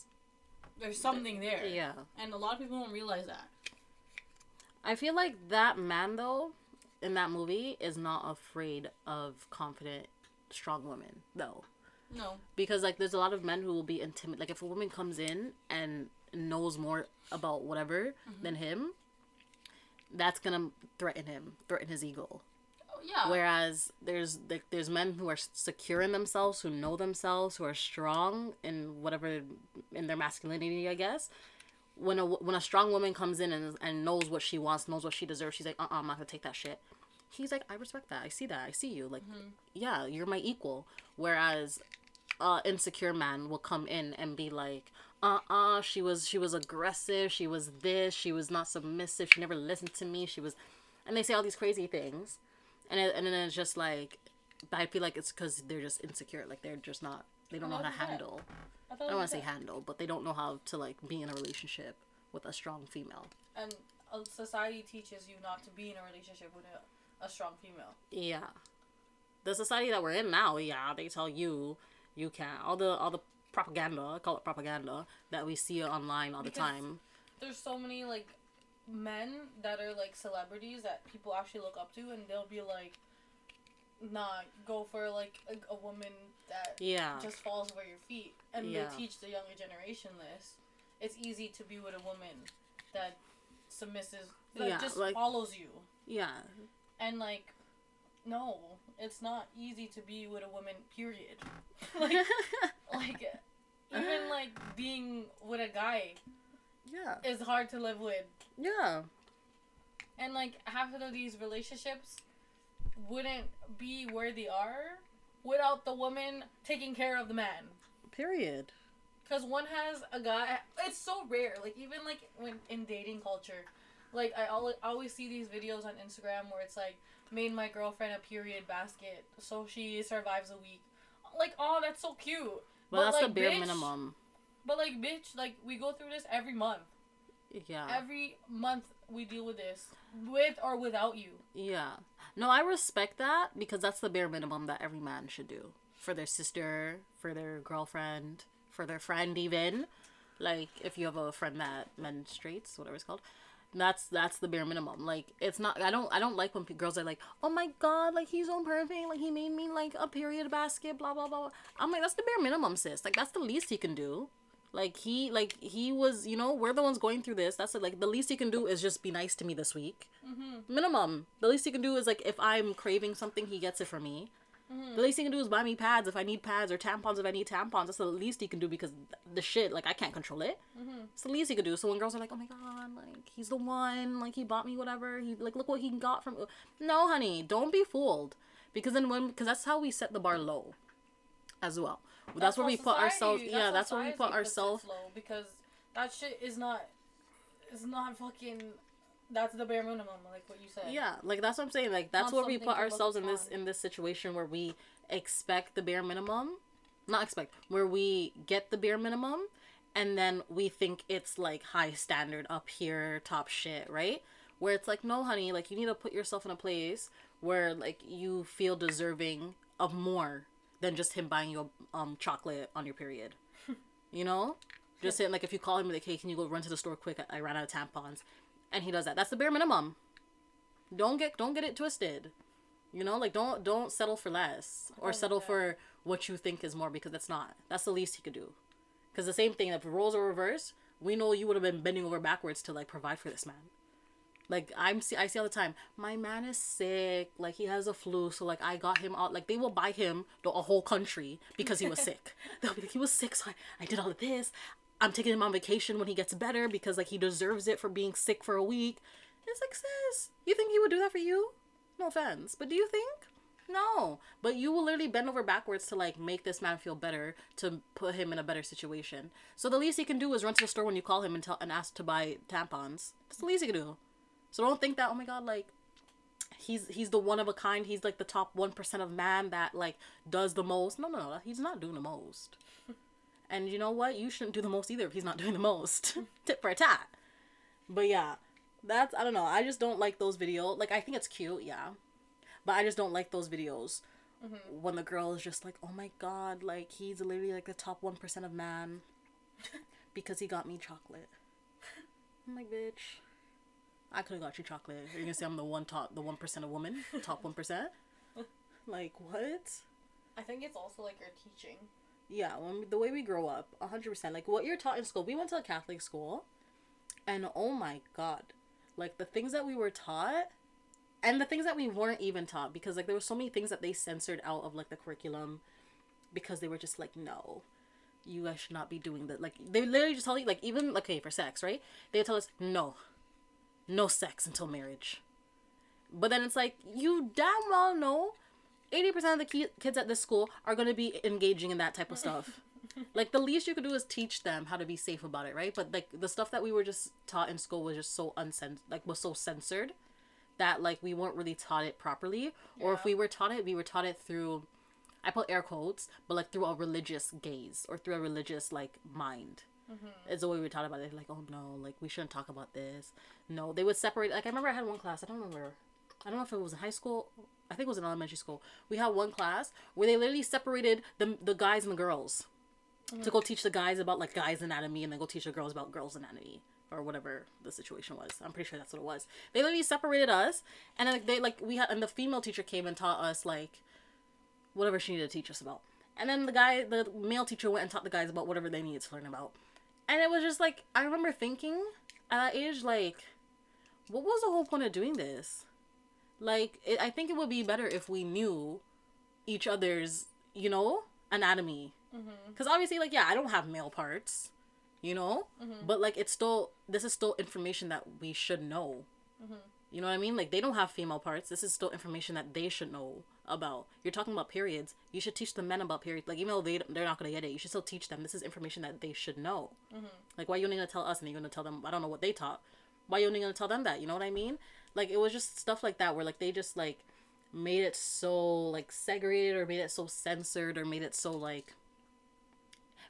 there's something there. Yeah. And a lot of people don't realize that. I feel like that man though, in that movie, is not afraid of confident, strong women though. No. because like there's a lot of men who will be intimidated like if a woman comes in and knows more about whatever mm-hmm. than him that's gonna threaten him threaten his ego. Oh, yeah. whereas there's like there's men who are secure in themselves who know themselves who are strong in whatever in their masculinity i guess. When a when a strong woman comes in and, and knows what she wants knows what she deserves she's like uh-uh i'm not gonna take that shit. He's like i respect that. I see that. I see you. Like mm-hmm. yeah you're my equal. Whereas uh insecure man will come in and be like uh-uh she was she was aggressive she was this she was not submissive she never listened to me she was and they say all these crazy things and it, and then it's just like but i feel like it's because they're just insecure like they're just not they don't know how to What was that? handle I, i don't want to say handle but they don't know how to like be in a relationship with a strong female And uh, society teaches you not to be in a relationship with a, a strong female. Yeah. The society that we're in now, yeah, they tell you you can't. All the all the propaganda, I call it propaganda, that we see online all the Because- time. there's so many like men that are like celebrities that people actually look up to and they'll be like nah go for like a, a woman that Yeah. just falls over your feet and Yeah. they teach the younger generation this it's easy to be with a woman that submisses that Yeah, just like- follows you Yeah. and like no it's not easy to be with a woman period [LAUGHS] like like even like being with a guy yeah. is hard to live with Yeah. and like half of these relationships wouldn't be where they are without the woman taking care of the man Period. because one has a guy it's so rare like even like when in dating culture like i always, always see these videos on instagram where it's like made my girlfriend a period basket so she survives a week like oh that's so cute But, that's like, the bare bitch- minimum. but like bitch like we go through this every month Yeah. every month we deal with this with or without you Yeah. No, I respect that because that's the bare minimum that every man should do for their sister, for their girlfriend, for their friend even. Like if you have a friend that menstruates, whatever it's called. That's that's the bare minimum. Like it's not. I don't. I don't like when pe- girls are like, "Oh my god, like he's so perfect. Like he made me like a period basket." Blah blah blah. I'm like, that's the bare minimum, sis. Like that's the least he can do. Like he like he was. You know, we're the ones going through this. That's it like the least he can do is just be nice to me this week mm-hmm. minimum. The least he can do is like if I'm craving something, he gets it for me. The least he can do is buy me pads if I need pads or tampons if I need tampons. That's the least he can do because the shit like I can't control it. Mm-hmm. It's the least he could do. So when girls are like, "Oh my god, like he's the one, like he bought me whatever," he like look what he got from. No, honey, don't be fooled. Because then when because that's how we set the bar low, as well. That's, where how we put ourselves. yeah, that's where we put ourselves. low because that shit is not is not fucking that's the bare minimum like what you said Yeah, like that's what I'm saying. Like that's Not where we put ourselves in this in this situation where we expect the bare minimum, not expect, where we get the bare minimum, and then we think it's like high standard up here, top shit, right? Where it's like, no, honey, like you need to put yourself in a place where like you feel deserving of more than just him buying you um chocolate on your period. [LAUGHS] you know, just saying like if you call him like, hey, can you go run to the store quick? I, I ran out of tampons, and he does that. That's the bare minimum don't get don't get it twisted you know like don't don't settle for less or settle for what you think is more because that's not that's the least he could do because the same thing if roles are reversed we know you would have been bending over backwards to like provide for this man. Like I'm see I see all the time. My man is sick. Like he has a flu, so like I got him out. Like they will buy him the, a whole country because he was [LAUGHS] sick. They'll be like, he was sick, so I, I did all of this. I'm taking him on vacation when he gets better because like he deserves it for being sick for a week. It's like sis, you think he would do that for you? No offense, but do you think? No, but you will literally bend over backwards to like make this man feel better to put him in a better situation. So the least he can do is run to the store when you call him and tell and ask to buy tampons. That's the least he can do. So don't think that oh my god like he's he's the one of a kind. He's like the top one percent of man that like does the most. No, no, no, he's not doing the most. And you know what? You shouldn't do the most either if he's not doing the most. [LAUGHS] Tip for a tat. But yeah, that's I don't know. I just don't like those videos. Like I think it's cute, yeah, but I just don't like those videos Mm-hmm. when the girl is just like, oh my god, like he's literally like the top one percent of man [LAUGHS] because he got me chocolate. I'm like, bitch. I could have got you chocolate. You're gonna say I'm the one top, the one percent of woman, top one percent. [LAUGHS] Like what? I think it's also like your teaching. Yeah, when the way we grow up, hundred percent. Like what you're taught in school. We went to a Catholic school, and oh my god, like the things that we were taught, and the things that we weren't even taught, because like there were so many things that they censored out of like the curriculum, because they were just like no. You guys should not be doing that. Like they literally just tell you, like even okay for sex, right? They tell us no, no sex until marriage. But then it's like you damn well know 80% of the ki- kids at this school are going to be engaging in that type of stuff. [LAUGHS] like the least you could do is teach them how to be safe about it, right? But like the stuff that we were just taught in school was just so uncensored, like was so censored that like we weren't really taught it properly or if we were taught it, we were taught it through I put air quotes, but like through a religious gaze or through a religious like mind. Mm-hmm. Is the way we were taught about it. Like, oh no, like we shouldn't talk about this. No, they would separate. Like I remember I had one class. I don't remember. I don't know if it was in high school. I think it was in elementary school. We had one class where they literally separated the the guys and the girls to go teach the guys about like guys anatomy and then go teach the girls about girls anatomy or whatever the situation was. I'm pretty sure that's what it was. They literally separated us and then they like we had and the female teacher came and taught us like whatever she needed to teach us about. And then the guy, the male teacher went and taught the guys about whatever they needed to learn about. And it was just like I remember thinking at that age like what was the whole point of doing this? Like, it, I think it would be better if we knew each other's, you know, anatomy. Mm-hmm. Because obviously, like, yeah, I don't have male parts, you know? Mhm. But, like, it's still, this is still information that we should know. Mhm. You know what I mean? Like, they don't have female parts. This is still information that they should know about. You're talking about periods. You should teach the men about periods. Like, even though they, they're not going to get it, you should still teach them. This is information that they should know. Mhm. Like, why you only going to tell us and you're going to tell them, I don't know what they taught. Why you only going to tell them that? You know what I mean? Like, it was just stuff like that where, like, they just, like, made it so, like, segregated or made it so censored or made it so, like,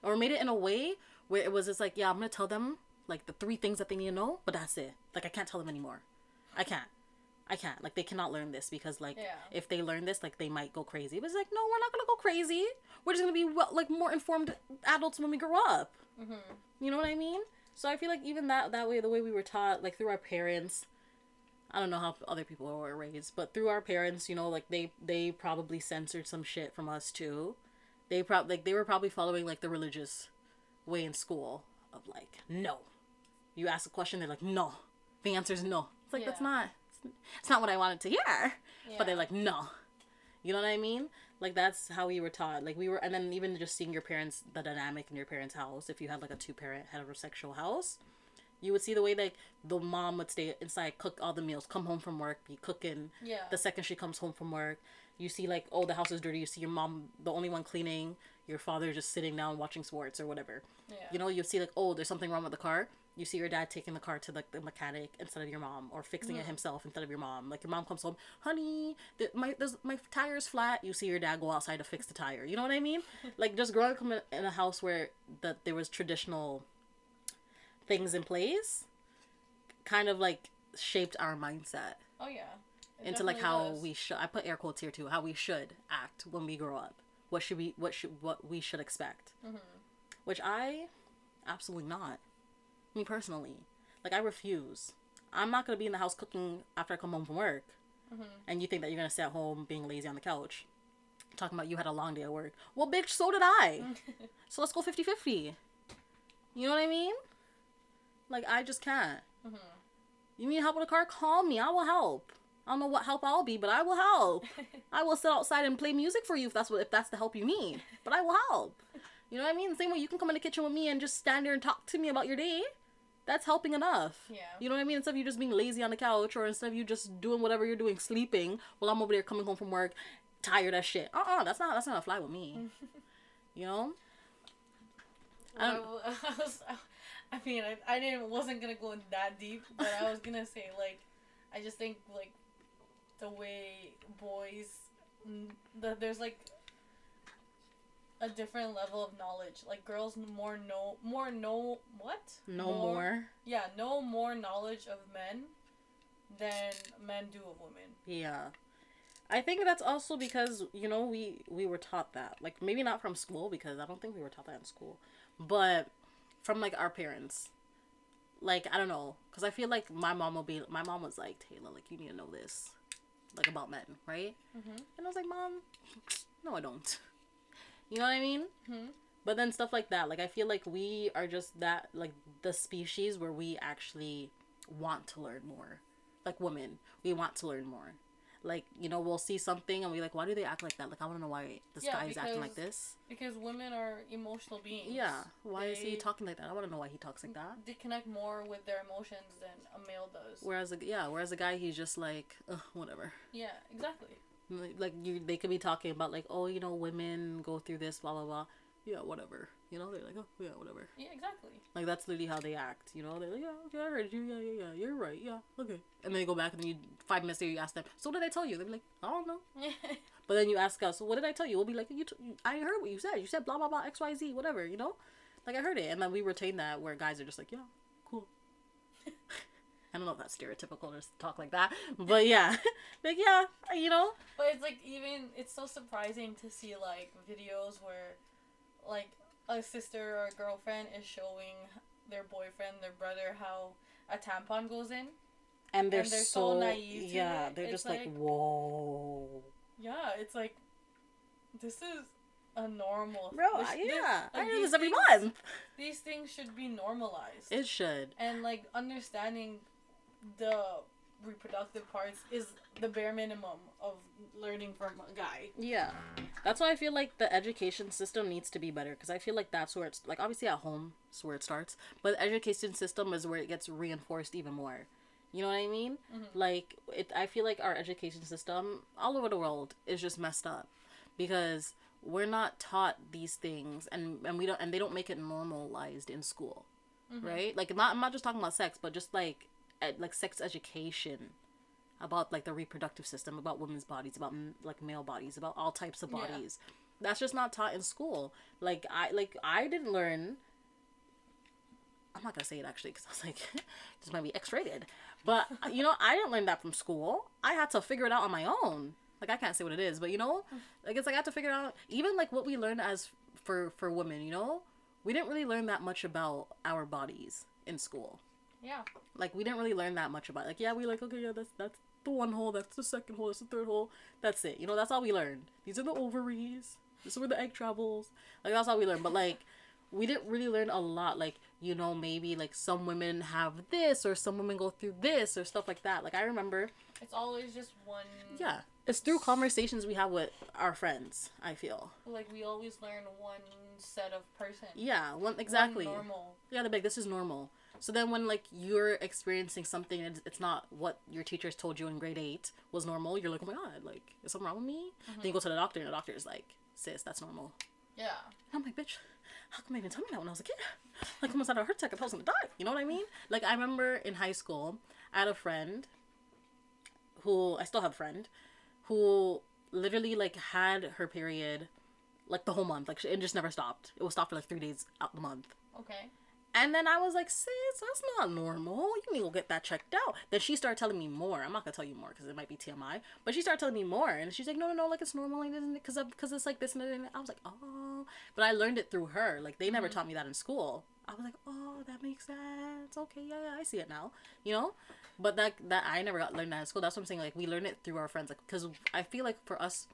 or made it in a way where it was just like, yeah, I'm to tell them, like, the three things that they need to know, but that's it. Like, I can't tell them anymore. I can't. I can't. Like, they cannot learn this because, like, Yeah. if they learn this, like, they might go crazy. But it's like, no, we're not to go crazy. We're just to be, well, like, more informed adults when we grow up. Mm-hmm. You know what I mean? So I feel like even that that way, the way we were taught, like through our parents, I don't know how other people were raised, but through our parents, you know, like they they probably censored some shit from us too. They probably like they were probably following like the religious way in school of like no, you ask a question, they're like no, the answer is no. It's like that's not it's not what I wanted to hear, but they're like no. You know what I mean? Like that's how we were taught. Like we were, and then even just seeing your parents, the dynamic in your parents' house. If you had like a two-parent heterosexual house, you would see the way like the mom would stay inside, cook all the meals, come home from work, be cooking. Yeah. The second she comes home from work, you see like oh the house is dirty. You see your mom, the only one cleaning. Your father just sitting down watching sports or whatever. yeah. You know, you see like oh there's something wrong with the car. You see your dad taking the car to like the mechanic instead of your mom, or fixing it Mhm. himself instead of your mom. Like your mom comes home, honey, the, my there's, my tire's flat. You see your dad go outside to fix the tire. You know what I mean? [LAUGHS] like just growing up in- in a house where that there was traditional things in place, kind of like shaped our mindset Oh yeah. It into like how does. we should. I put air quotes here too. How we should act when we grow up. What should we? What should? What we should expect? Mhm. Which I, absolutely not. Me personally, like I refuse. I'm not gonna be in the house cooking after I come home from work. Mhm. And you think that you're gonna sit at home being lazy on the couch, talking about you had a long day at work. Well, bitch, so did I. [LAUGHS] so let's go 50-50. You know what I mean? Like I just can't. Mhm. You need help with a car? Call me. I will help. I don't know what help I'll be, but I will help. [LAUGHS] I will sit outside and play music for you if that's what if that's the help you need. But I will help. You know what I mean? The same way you can come in the kitchen with me and just stand there and talk to me about your day. That's helping enough. Yeah. You know what I mean? Instead of you just being lazy on the couch or instead of you just doing whatever you're doing, sleeping while I'm over there coming home from work, tired as shit. Uh uh that's not that's not a fly with me. [LAUGHS] you know? I don't- [LAUGHS] I, was, I mean, I, I didn't wasn't gonna go in that deep, but I was [LAUGHS] gonna say like, I just think like, the way boys, the, there's like a different level of knowledge. Like girls more know more know what? No more. Yeah, know more knowledge of men than men do of women. Yeah. I think that's also because, you know, we we were taught that. Like maybe not from school because I don't think we were taught that in school, but from like our parents. Like I don't know, cuz I feel like my mom will be my mom was like, "Taylor, like you need to know this like about men, right?" Mhm. And I was like, "Mom, no I don't." You know what I mean? Mhm. But then stuff like that, like I feel like we are just that like the species where we actually want to learn more. Like women, we want to learn more. Like, you know, we'll see something and we like, why do they act like that? Like I wanna know why this Yeah, guy is acting like because- this. Because women are emotional beings. Yeah. Why is he talking like that? I wanna know why he talks like that. They connect more with their emotions than a male does. Whereas a, yeah, whereas a guy he's just like, Ugh, whatever. Yeah, exactly. Like like, you they could be talking about like, oh, you know, women go through this, blah blah blah. Yeah, whatever. You know, they're like, oh yeah, whatever. Yeah, exactly. Like that's literally how they act. You know, they're like, yeah, okay, I heard you. Yeah, yeah, yeah. You're right. Yeah, okay. And then you go back and then you five minutes later you ask them, so what did I tell you? They'll be like, I don't know. [LAUGHS] But then you ask us, so what did I tell you? We'll be like, you, t- I heard what you said. You said blah blah blah X Y Z whatever. You know, like I heard it, and then we retain that where guys are just like, yeah, cool. [LAUGHS] I don't know if that's stereotypical to talk like that, but yeah, [LAUGHS] like yeah, you know, But it's like even it's so surprising to see like videos where like a sister or a girlfriend is showing their boyfriend, their brother how a tampon goes in. and they're, And they're so, so naive to yeah, it. they're It's just like, like- whoa, Yeah, it's like this is a normal bro, this- this- yeah, I like, hear these this every things- month. These things should be normalized. It should. and like understanding the reproductive parts is the bare minimum of learning from a guy. Yeah. That's why I feel like the education system needs to be better because I feel like that's where it's like obviously at home is where it starts, but the education system is where it gets reinforced even more. You know what I mean? Mhm. Like it I feel like our education system all over the world is just messed up because we're not taught these things and and we don't and they don't make it normalized in school. Mhm. Right? Like not I'm not just talking about sex, but just like like sex education about like the reproductive system, about women's bodies, about m- like male bodies, about all types of Yeah. bodies. That's just not taught in school. Like I like I didn't learn. I'm not gonna say it actually because I was like, [LAUGHS] this might be X-rated. But uh, you know, I didn't learn that from school. I had to figure it out on my own. Like I can't say what it is, but you know, like it's like I had to figure it out. Even like what we learned as for for women, you know, we didn't really learn that much about our bodies in school Yeah. like we didn't really learn that much about it. like yeah we like okay yeah that's that's the one hole that's the second hole that's the third hole that's it you know that's all we learned these are the ovaries this is where the egg travels like that's all we learned but like we didn't really learn a lot like you know maybe like some women have this or some women go through this or stuff like that like i remember It's always just one. yeah it's through conversations we have with our friends i feel Like we always learn one set of person. yeah one One exactly normal. Yeah, they're like, this is normal. So then when like you're experiencing something and it's, not what your teachers told you in grade eight was normal, you're like, oh my god, like is something wrong with me? Then you mm-hmm. go to the doctor and the doctor is like, sis, that's normal. Yeah. And I'm like, bitch, how come they didn't tell me that when I was a kid? Like almost had a heart attack if I was gonna die. You know what I mean? Mm-hmm. Like I remember in high school, I had a friend who I still have a friend who literally like had her period like the whole month. Like it just never stopped. It would stop for like three days out the month. Okay. And then I was like, sis, that's not normal. You need to get that checked out. Then she started telling me more. I'm not gonna tell you more because it might be TMI. But she started telling me more, and she's like, no, no, no, like it's normal, like isn't it? Because because it's like this and that. and that." I was like, oh. But I learned it through her. Like they never mm-hmm. taught me that in school. I was like, oh, that makes sense. Okay, yeah, yeah, I see it now. You know. But that that I never got learned that in school. That's what I'm saying. Like we learn it through our friends. Like because I feel like for us,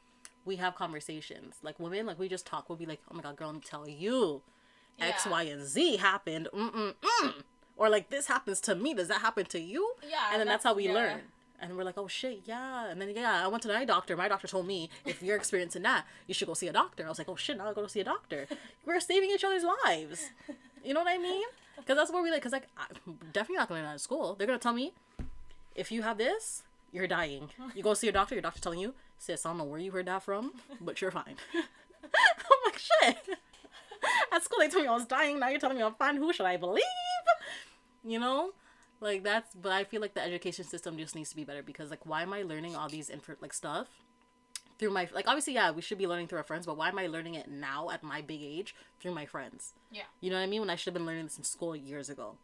we have conversations. Like women, like we just talk. We'll be like, oh my god, girl, me tell you. X, Yeah. Y, and Z happened. Mm-mm-mm. or like this happens to me does that happen to you? Yeah, and then that's, that's- how we yeah. learn. And we're like oh shit yeah. And then yeah i went to my doctor. My doctor told me if you're experiencing that you should go see a doctor. I was like oh shit now i go to see a doctor. We're saving each other's lives. You know what i mean? Because that's where we like because like i'm definitely not going to learn that at school they're going to tell me if you have this you're dying. You go see your doctor your doctor telling you sis i don't know where you heard that from but you're fine. [LAUGHS] I'm like shit [LAUGHS] at school they told me i was dying. Now you're telling me i'm fine. Who should i believe? You know? Like that's but i feel like the education system just needs to be better because like why am i learning all these info like stuff through my like obviously yeah we should be learning through our friends but why am i learning it now at my big age through my friends? Yeah. you know what i mean? When i should have been learning this in school years ago.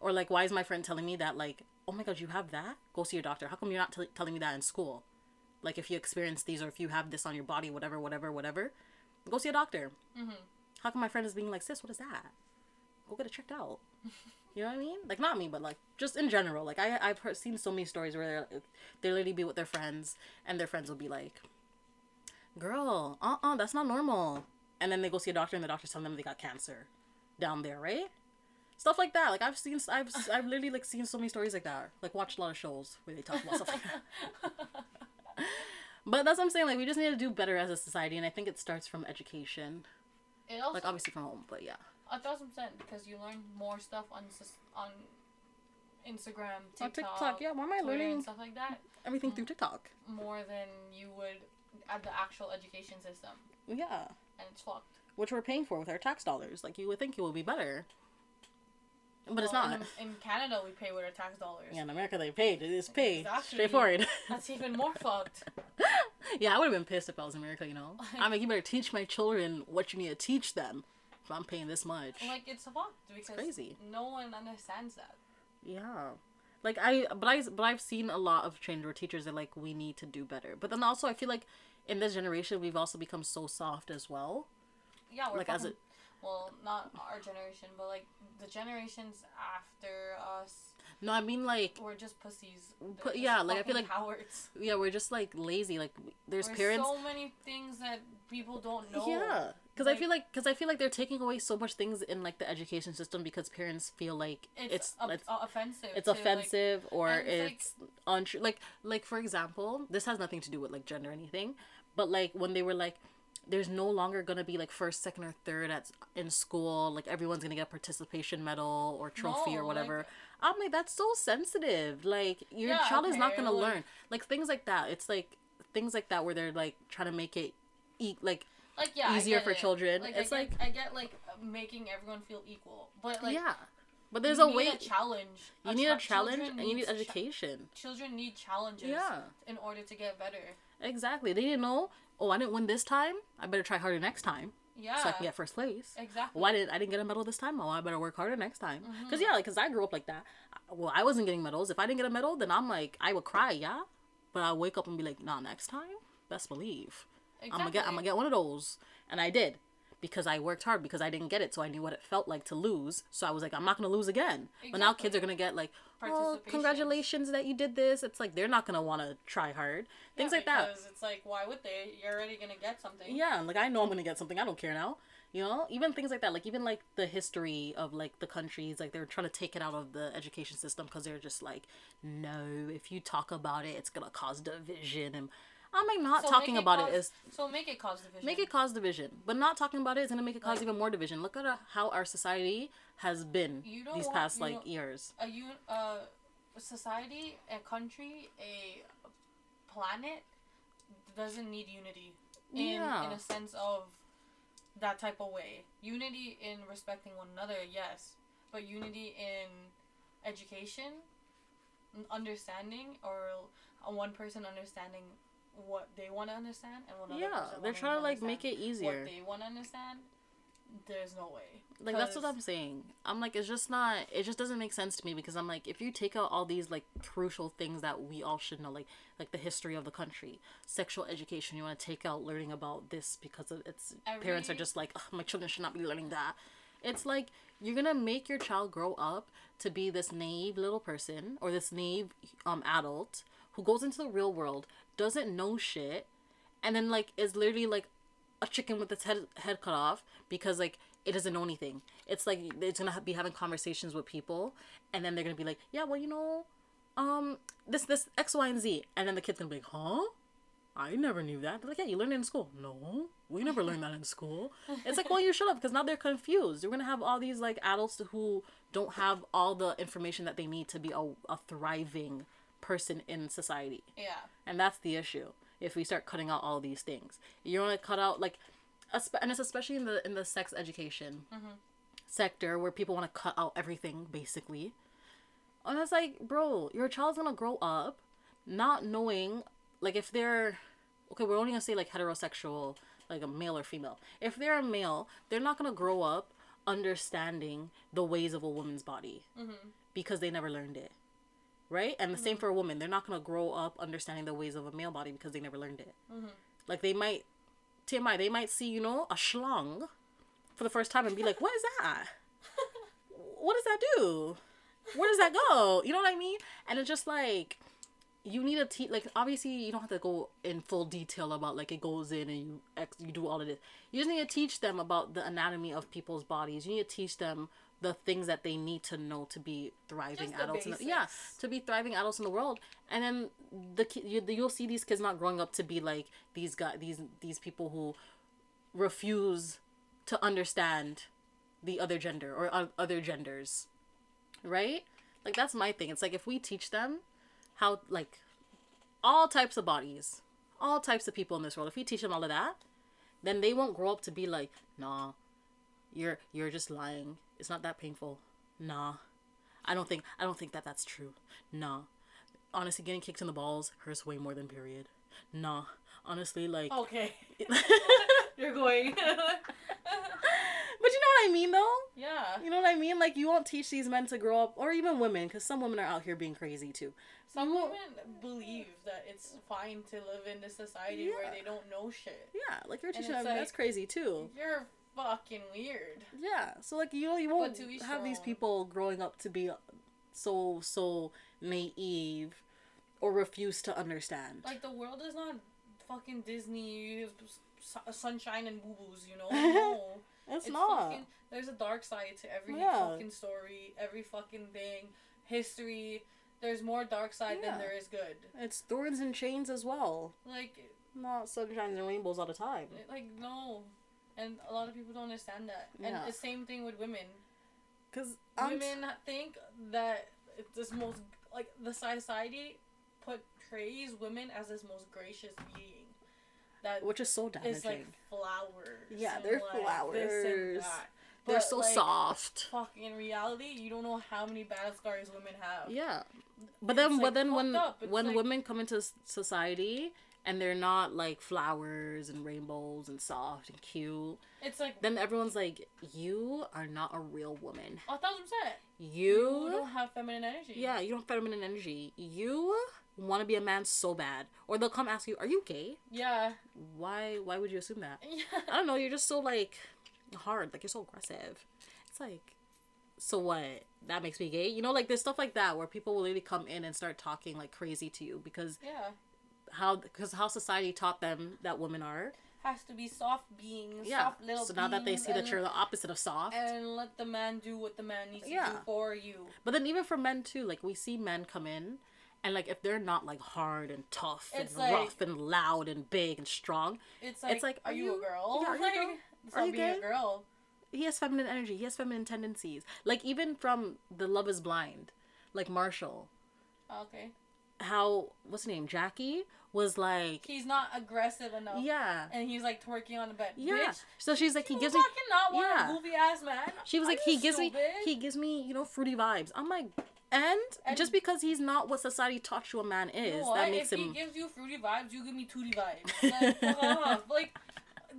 Or like why is my friend telling me that like oh my god you have that? Go see your doctor. How come you're not t- telling me that in school? Like if you experience these or if you have this on your body whatever whatever whatever go see a doctor. Mm-hmm. How come my friend is being like sis what is that go get it checked out you know what I mean? Like not me, but like just in general. Like I I've heard, seen so many stories where they're they literally be with their friends and their friends will be like, "Girl, uh uh that's not normal," and then they go see a doctor and the doctor's telling them they got cancer down there, right? Stuff like that. Like I've seen I've I've literally like seen so many stories like that. Like watched a lot of shows where they talk about stuff like that. [LAUGHS] But that's what I'm saying. Like we just need to do better as a society, and I think it starts from education. It also Like obviously from home, but yeah. a thousand percent because you learn more stuff on on Instagram, TikTok, On TikTok, yeah. Why am I Twitter learning stuff like that everything through mm. TikTok? more than you would at the actual education system, Yeah. and it's fucked. which we're paying for with our tax dollars. Like you would think it would be better, but it's not. In, in Canada, we pay with our tax dollars. Yeah, in America they paid. It is paid. Exactly. Straightforward. [LAUGHS] That's even more fucked. [LAUGHS] yeah, I would have been pissed if I was in America. You know, [LAUGHS] I'm like, you better teach my children what you need to teach them. If I'm paying this much. Like it's fucked because crazy. no one understands that. Yeah. Like I, but I, but I've seen a lot of trained where teachers are like, we need to do better. But then also, I feel like in this generation, we've also become so soft as well. Yeah, we're Like, as fucking, well, not our generation, but like the generations after us, No, I mean like, we're just pussies. Pu- They're yeah, like, I feel like- cowards. yeah, we're just like lazy. Like there's There's parents. so many things that people don't know. Yeah, because I feel like because I feel like they're taking away so much things in like the education system because parents feel like It's, it's it's, uh, offensive. it's to, like- offensive or it's, like- untrue. Like like for example, this has nothing to do with like gender or anything, but like when they were like. There's no longer gonna be like first, second, or third at in school. Like everyone's gonna get a participation medal or trophy No, or whatever. like- I'm like, that's so sensitive. Like your Yeah, child is not gonna like- learn. Like things like that. It's like things like that where they're like trying to make it, e- like like yeah, easier for it. children. Like, It's I get, like- I get like making everyone feel equal, but like yeah, but there's you a need way. a challenge. you need a challenge and you need cha- education. children need challenges Yeah. in order to get better. Exactly. They didn't know. Oh, I didn't win this time. I better try harder next time Yeah. so I can get first place. exactly. Why didn't I didn't get a medal this time? Oh, I better work harder next time. Mm-hmm. Cause yeah, like, cause I grew up like that. Well, I wasn't getting medals. If I didn't get a medal, then I'm like, I would cry, yeah. But I wake up and be like, nah, next time, best believe, I'm gonna get, I'm gonna get one of those, and I did. Because I worked hard because I didn't get it, so I knew what it felt like to lose. So I was like, I'm not gonna lose again. But now kids are gonna get like, oh, congratulations that you did this. It's like they're not gonna want to try hard. Things Yeah, like that. Because it's like, why would they? You're already gonna get something. Yeah, like I know I'm gonna get something. I don't care now. You know, even things like that. Like even like the history of like the countries. Like they're trying to take it out of the education system because they're just like, no, if you talk about it, it's gonna cause division. And I'm like not So talking make about cause, it is So make it cause division. make it cause division, but not talking about it is gonna make it cause Like- even more division. Look at how our society has been You don't these want- past you like years. a un- uh, a society, a country, a planet doesn't need unity in Yeah. in a sense of that type of way. Unity in respecting one another, yes, but unity in education, understanding, or one person understanding what they want to understand and other Yeah, they're trying to like make it easier. What they want to understand, there's no way. Like that's what I'm saying. I'm like it's just not it just doesn't make sense to me because I'm like if you take out all these like crucial things that we all should know like like the history of the country, sexual education, you want to take out learning about this because of its parents are just like my children should not be learning that. It's like you're to make your child grow up to be this naive little person or this naive um adult who goes into the real world, doesn't know shit and then like is literally like a chicken with its head head cut off because like it doesn't know anything. It's like it's gonna be having conversations with people, and then they're gonna be like, yeah, well, you know, um, this this X, Y, and Z, and then the kid's gonna be like, huh? I never knew that. They're like, yeah, you learned it in school. No, we never learned that in school. It's like, well, you should have, because now they're confused. You're gonna have all these like adults who don't have all the information that they need to be a, a thriving person in society. Yeah. And that's the issue. If we start cutting out all these things, you're gonna cut out like, and it's especially in the in the sex education mm-hmm. sector where people want to cut out everything basically. And it's like, bro, your child's gonna grow up not knowing, like, if they're okay, we're only gonna say like heterosexual, like a male or female. If they're a male, they're not gonna grow up understanding the ways of a woman's body mm-hmm. because they never learned it right? And the same mm-hmm. for a woman. They're not gonna grow up understanding the ways of a male body because they never learned it. Mm-hmm. Like they might, TMI, they might see you know a schlong for the first time and be like, "What is that? [LAUGHS] what does that do? Where does that go?" You know what I mean? And it's just like you need to teach. Like obviously, you don't have to go in full detail about like it goes in and you ex- you do all of this. You just need to teach them about the anatomy of people's bodies. You need to teach them the things that they need to know to be thriving adults. In the, yeah, to be thriving adults in the world. And then the you, you'll see these kids not growing up to be like these guys, these these people who refuse to understand the other gender or other genders, right? Like that's my thing. It's like if we teach them how like all types of bodies, all types of people in this world, if we teach them all of that, then they won't grow up to be like, nah, you're you're just lying. It's not that painful. Nah. I don't think I don't think that that's true. Nah. Honestly, getting kicked in the balls hurts way more than period. Nah. Honestly, like Okay. [LAUGHS] [LAUGHS] You're going. [LAUGHS] But you know what I mean though? yeah. You know what I mean? Like you won't teach these men to grow up or even women cuz some women are out here being crazy too. Some You won't- women believe that it's fine to live in this society where they don't know shit. Yeah, like you're teaching them that's crazy too. You're fucking weird. Yeah. So like you know you won't have their these people growing up to be so so naive or refuse to understand. Like the world is not fucking Disney, sunshine and boo boos. You know. [LAUGHS] No. it's, It's not. fucking. There's a dark side to every Yeah. fucking story, every fucking thing, history. There's more dark side Yeah. than there is good. It's thorns and chains as well. Like, Not sunshine and rainbows all the time. like no, and a lot of people don't understand that. Yeah. And the same thing with women. Cause women think that it's this most like the society portrays women as this most gracious being. That which is so is damaging. like flowers. Yeah, they're like, flowers. They're so like, soft. Fuck, in reality, you don't know how many battle scars women have. Yeah. But It's, then, like, but then when. When like- women come into society and they're not like flowers and rainbows and soft and cute, It's like then everyone's like, "You are not a real woman. a thousand percent. You, You don't have feminine energy. yeah, you don't have feminine energy. You want to be a man so bad." Or they'll come ask you, "Are you gay?" Yeah. Why? Why would you assume that? [LAUGHS] Yeah. I don't know. You're just so like hard. Like you're so aggressive. It's like, so what? That makes me gay. You know, like there's stuff like that where people will really come in and start talking like crazy to you because Yeah. How because how society taught them that women are. Has to be soft beings. Yeah. Soft little So now that they see that you're the opposite of soft. and let the man do what the man needs to do for you. But then even for men too, like we see men come in. And like if they're not like hard and tough and like- rough and loud and big and strong, It's like, like, are, are you, you- a girl? yeah, are you a like, girl? Are you being gay? a girl. he has feminine energy. He has feminine tendencies. Like even from the Love Is Blind, like Marshall, Okay. how what's her name Jackie was like He's not aggressive enough. yeah And he's like twerking on the bed. yeah. Bitch, So she's like he you gives me fucking not want yeah. a goofy ass man. she was like you he gives me he gives me you know fruity vibes. I'm like and, And- just because he's not what society taught you a man You is know that makes if him he gives you fruity vibes, you give me tooty vibes. [LAUGHS] Like, like,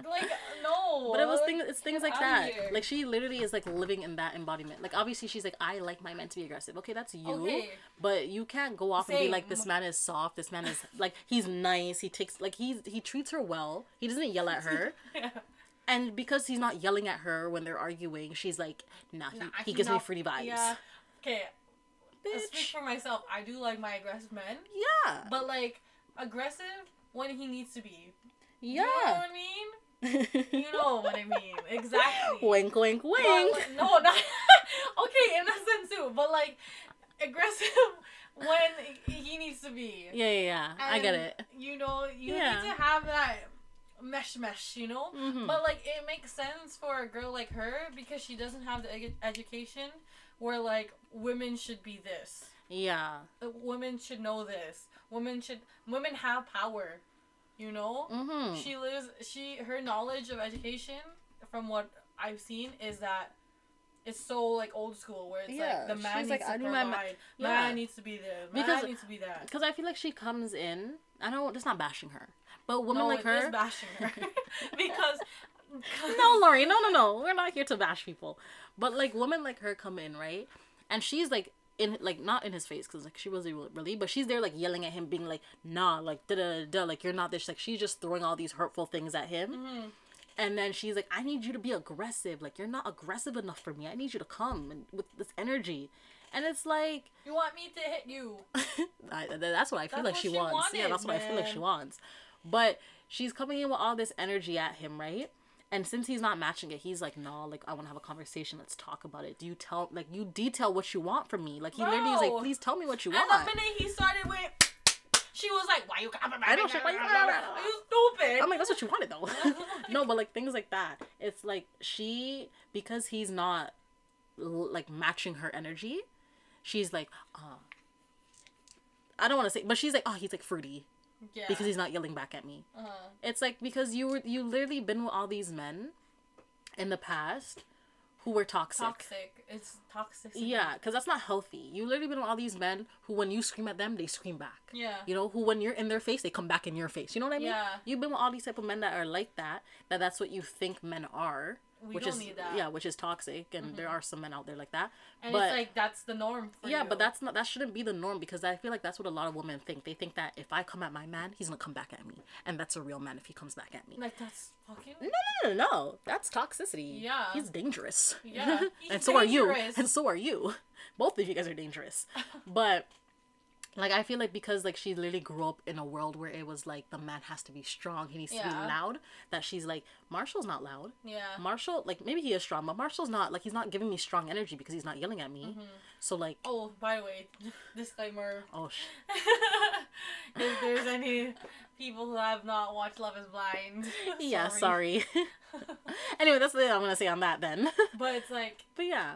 like no. But it was things. It's things like that. here. Like she literally is like living in that embodiment. Like obviously she's like, I like my men to be aggressive. Okay, that's you. Okay. But you can't go off and be like, this man is soft. This man is like, he's nice. He takes like he he treats her well. He doesn't yell at her. [LAUGHS] Yeah. And because he's not yelling at her when they're arguing, she's like, nah, he, Nah, he gives me not- fruity vibes. Yeah. Okay. I'll speak for myself. I do like my aggressive men, Yeah. but like aggressive when he needs to be. yeah. You know what I mean? You [LAUGHS] know what I mean? Exactly. wink, wink, But, wink. like, no, [LAUGHS] not okay in that sense too, but like aggressive [LAUGHS] when he needs to be. Yeah, yeah, yeah. I get it. You know, you Yeah. need to have that mesh mesh, you know? Mhm. But like it makes sense for a girl like her because she doesn't have the edu- education where like women should be this. Yeah. Uh, Women should know this. Women should women have power. You know? Mm-hmm. She lives she her knowledge of education from what I've seen is that it's so like old school where it's Yeah, like the man needs like, to I provide, ma- man Yeah. needs to be there, man Because- needs to be that. Because I feel like she comes in. I don't. That's not bashing her, but women no, like her. is bashing her [LAUGHS] [LAUGHS] because [LAUGHS] no, Lori, no, no, no. We're not here to bash people. But like women like her come in, right? And she's like in like not in his face because like she wasn't really, but she's there like yelling at him, being like, "Nah, like da da da, like you're not this." Like she's just throwing all these hurtful things at him. Mhm. And then she's like, "I need you to be aggressive. Like you're not aggressive enough for me. I need you to come and with this energy." And it's like, You want me to hit you? [LAUGHS] I, that's what I feel That's like she, she wants. yeah, that's what I feel like she wants. But she's coming in with all this energy at him, right? And since he's not matching it, he's like, "No, like I want to have a conversation. Let's talk about it. Do you tell like you detail what you want from me? Like he literally is like, please tell me what you And want." the minute he started with, she was like, "Why you? I know, she's like, "Why you- Are you [LAUGHS] stupid?" I'm like, that's what you wanted though. [LAUGHS] [LAUGHS] no, but like things like that. It's like she because he's not like matching her energy. She's like, uh I don't want to say, but she's like, oh, he's like fruity yeah. because he's not yelling back at me. uh-huh. It's like because you were you literally been with all these men in the past who were toxic. toxic. It's toxic. Yeah, because that's not healthy. You literally been with all these men who, when you scream at them, they scream back. Yeah. You know, who when you're in their face, they come back in your face. You know what I mean? Yeah. You've been with all these type of men that are like that. That that's what you think men are. We which don't is need that. Mm-hmm. yeah, which is toxic, and there are some men out there like that. And but it's like that's the norm for yeah, you. but that's not that shouldn't be the norm because I feel like that's what a lot of women think. They think that if I come at my man, he's gonna come back at me, and that's a real man if he comes back at me. like that's fucking. No, no, no, no. That's toxicity. Yeah. He's dangerous. Yeah, [LAUGHS] he's and so are you. And so are you. Both of you guys are dangerous. [LAUGHS] but like I feel like because like she literally grew up in a world where it was like the man has to be strong, he needs to be loud. That she's like, Marshall's not loud. Yeah. Marshall, like maybe he is strong, but Marshall's not like he's not giving me strong energy because he's not yelling at me. Mm-hmm. So like, Oh, by the way, [LAUGHS] disclaimer. oh, sh- [LAUGHS] if there's any people who have not watched Love is Blind. [LAUGHS] yeah, sorry. anyway, that's what I'm gonna say on that then. But it's like, but yeah,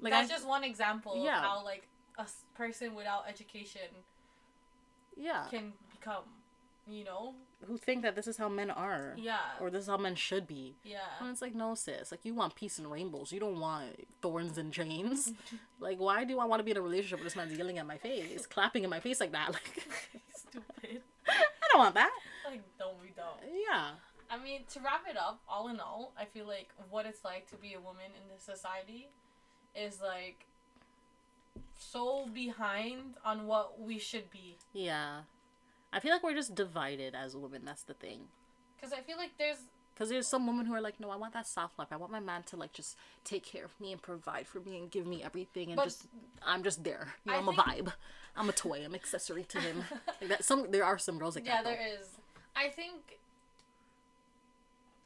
like that's I, just one example Yeah. of how like a person without education yeah, can become. You know? who think that this is how men are. Yeah. or this is how men should be. yeah. And it's like, no, sis. Like, you want peace and rainbows. You don't want thorns and chains. [LAUGHS] like, why do I want to be in a relationship with this man's yelling at my face, [LAUGHS] clapping in my face like that? Like, [LAUGHS] Stupid. I don't want that. Like, don't we don't. Yeah. I mean, to wrap it up, all in all, I feel like what it's like to be a woman in this society is like so behind on what we should be. Yeah. I feel like we're just divided as women. That's the thing. Because I feel like there's. Because there's some women who are like, no, I want that soft life. I want my man to like just take care of me and provide for me and give me everything and But- just I'm just there. You know, I I'm a vibe. I'm a toy. I'm accessory to him. [LAUGHS] like that. Some there are some girls like Yeah, that. there is. I think,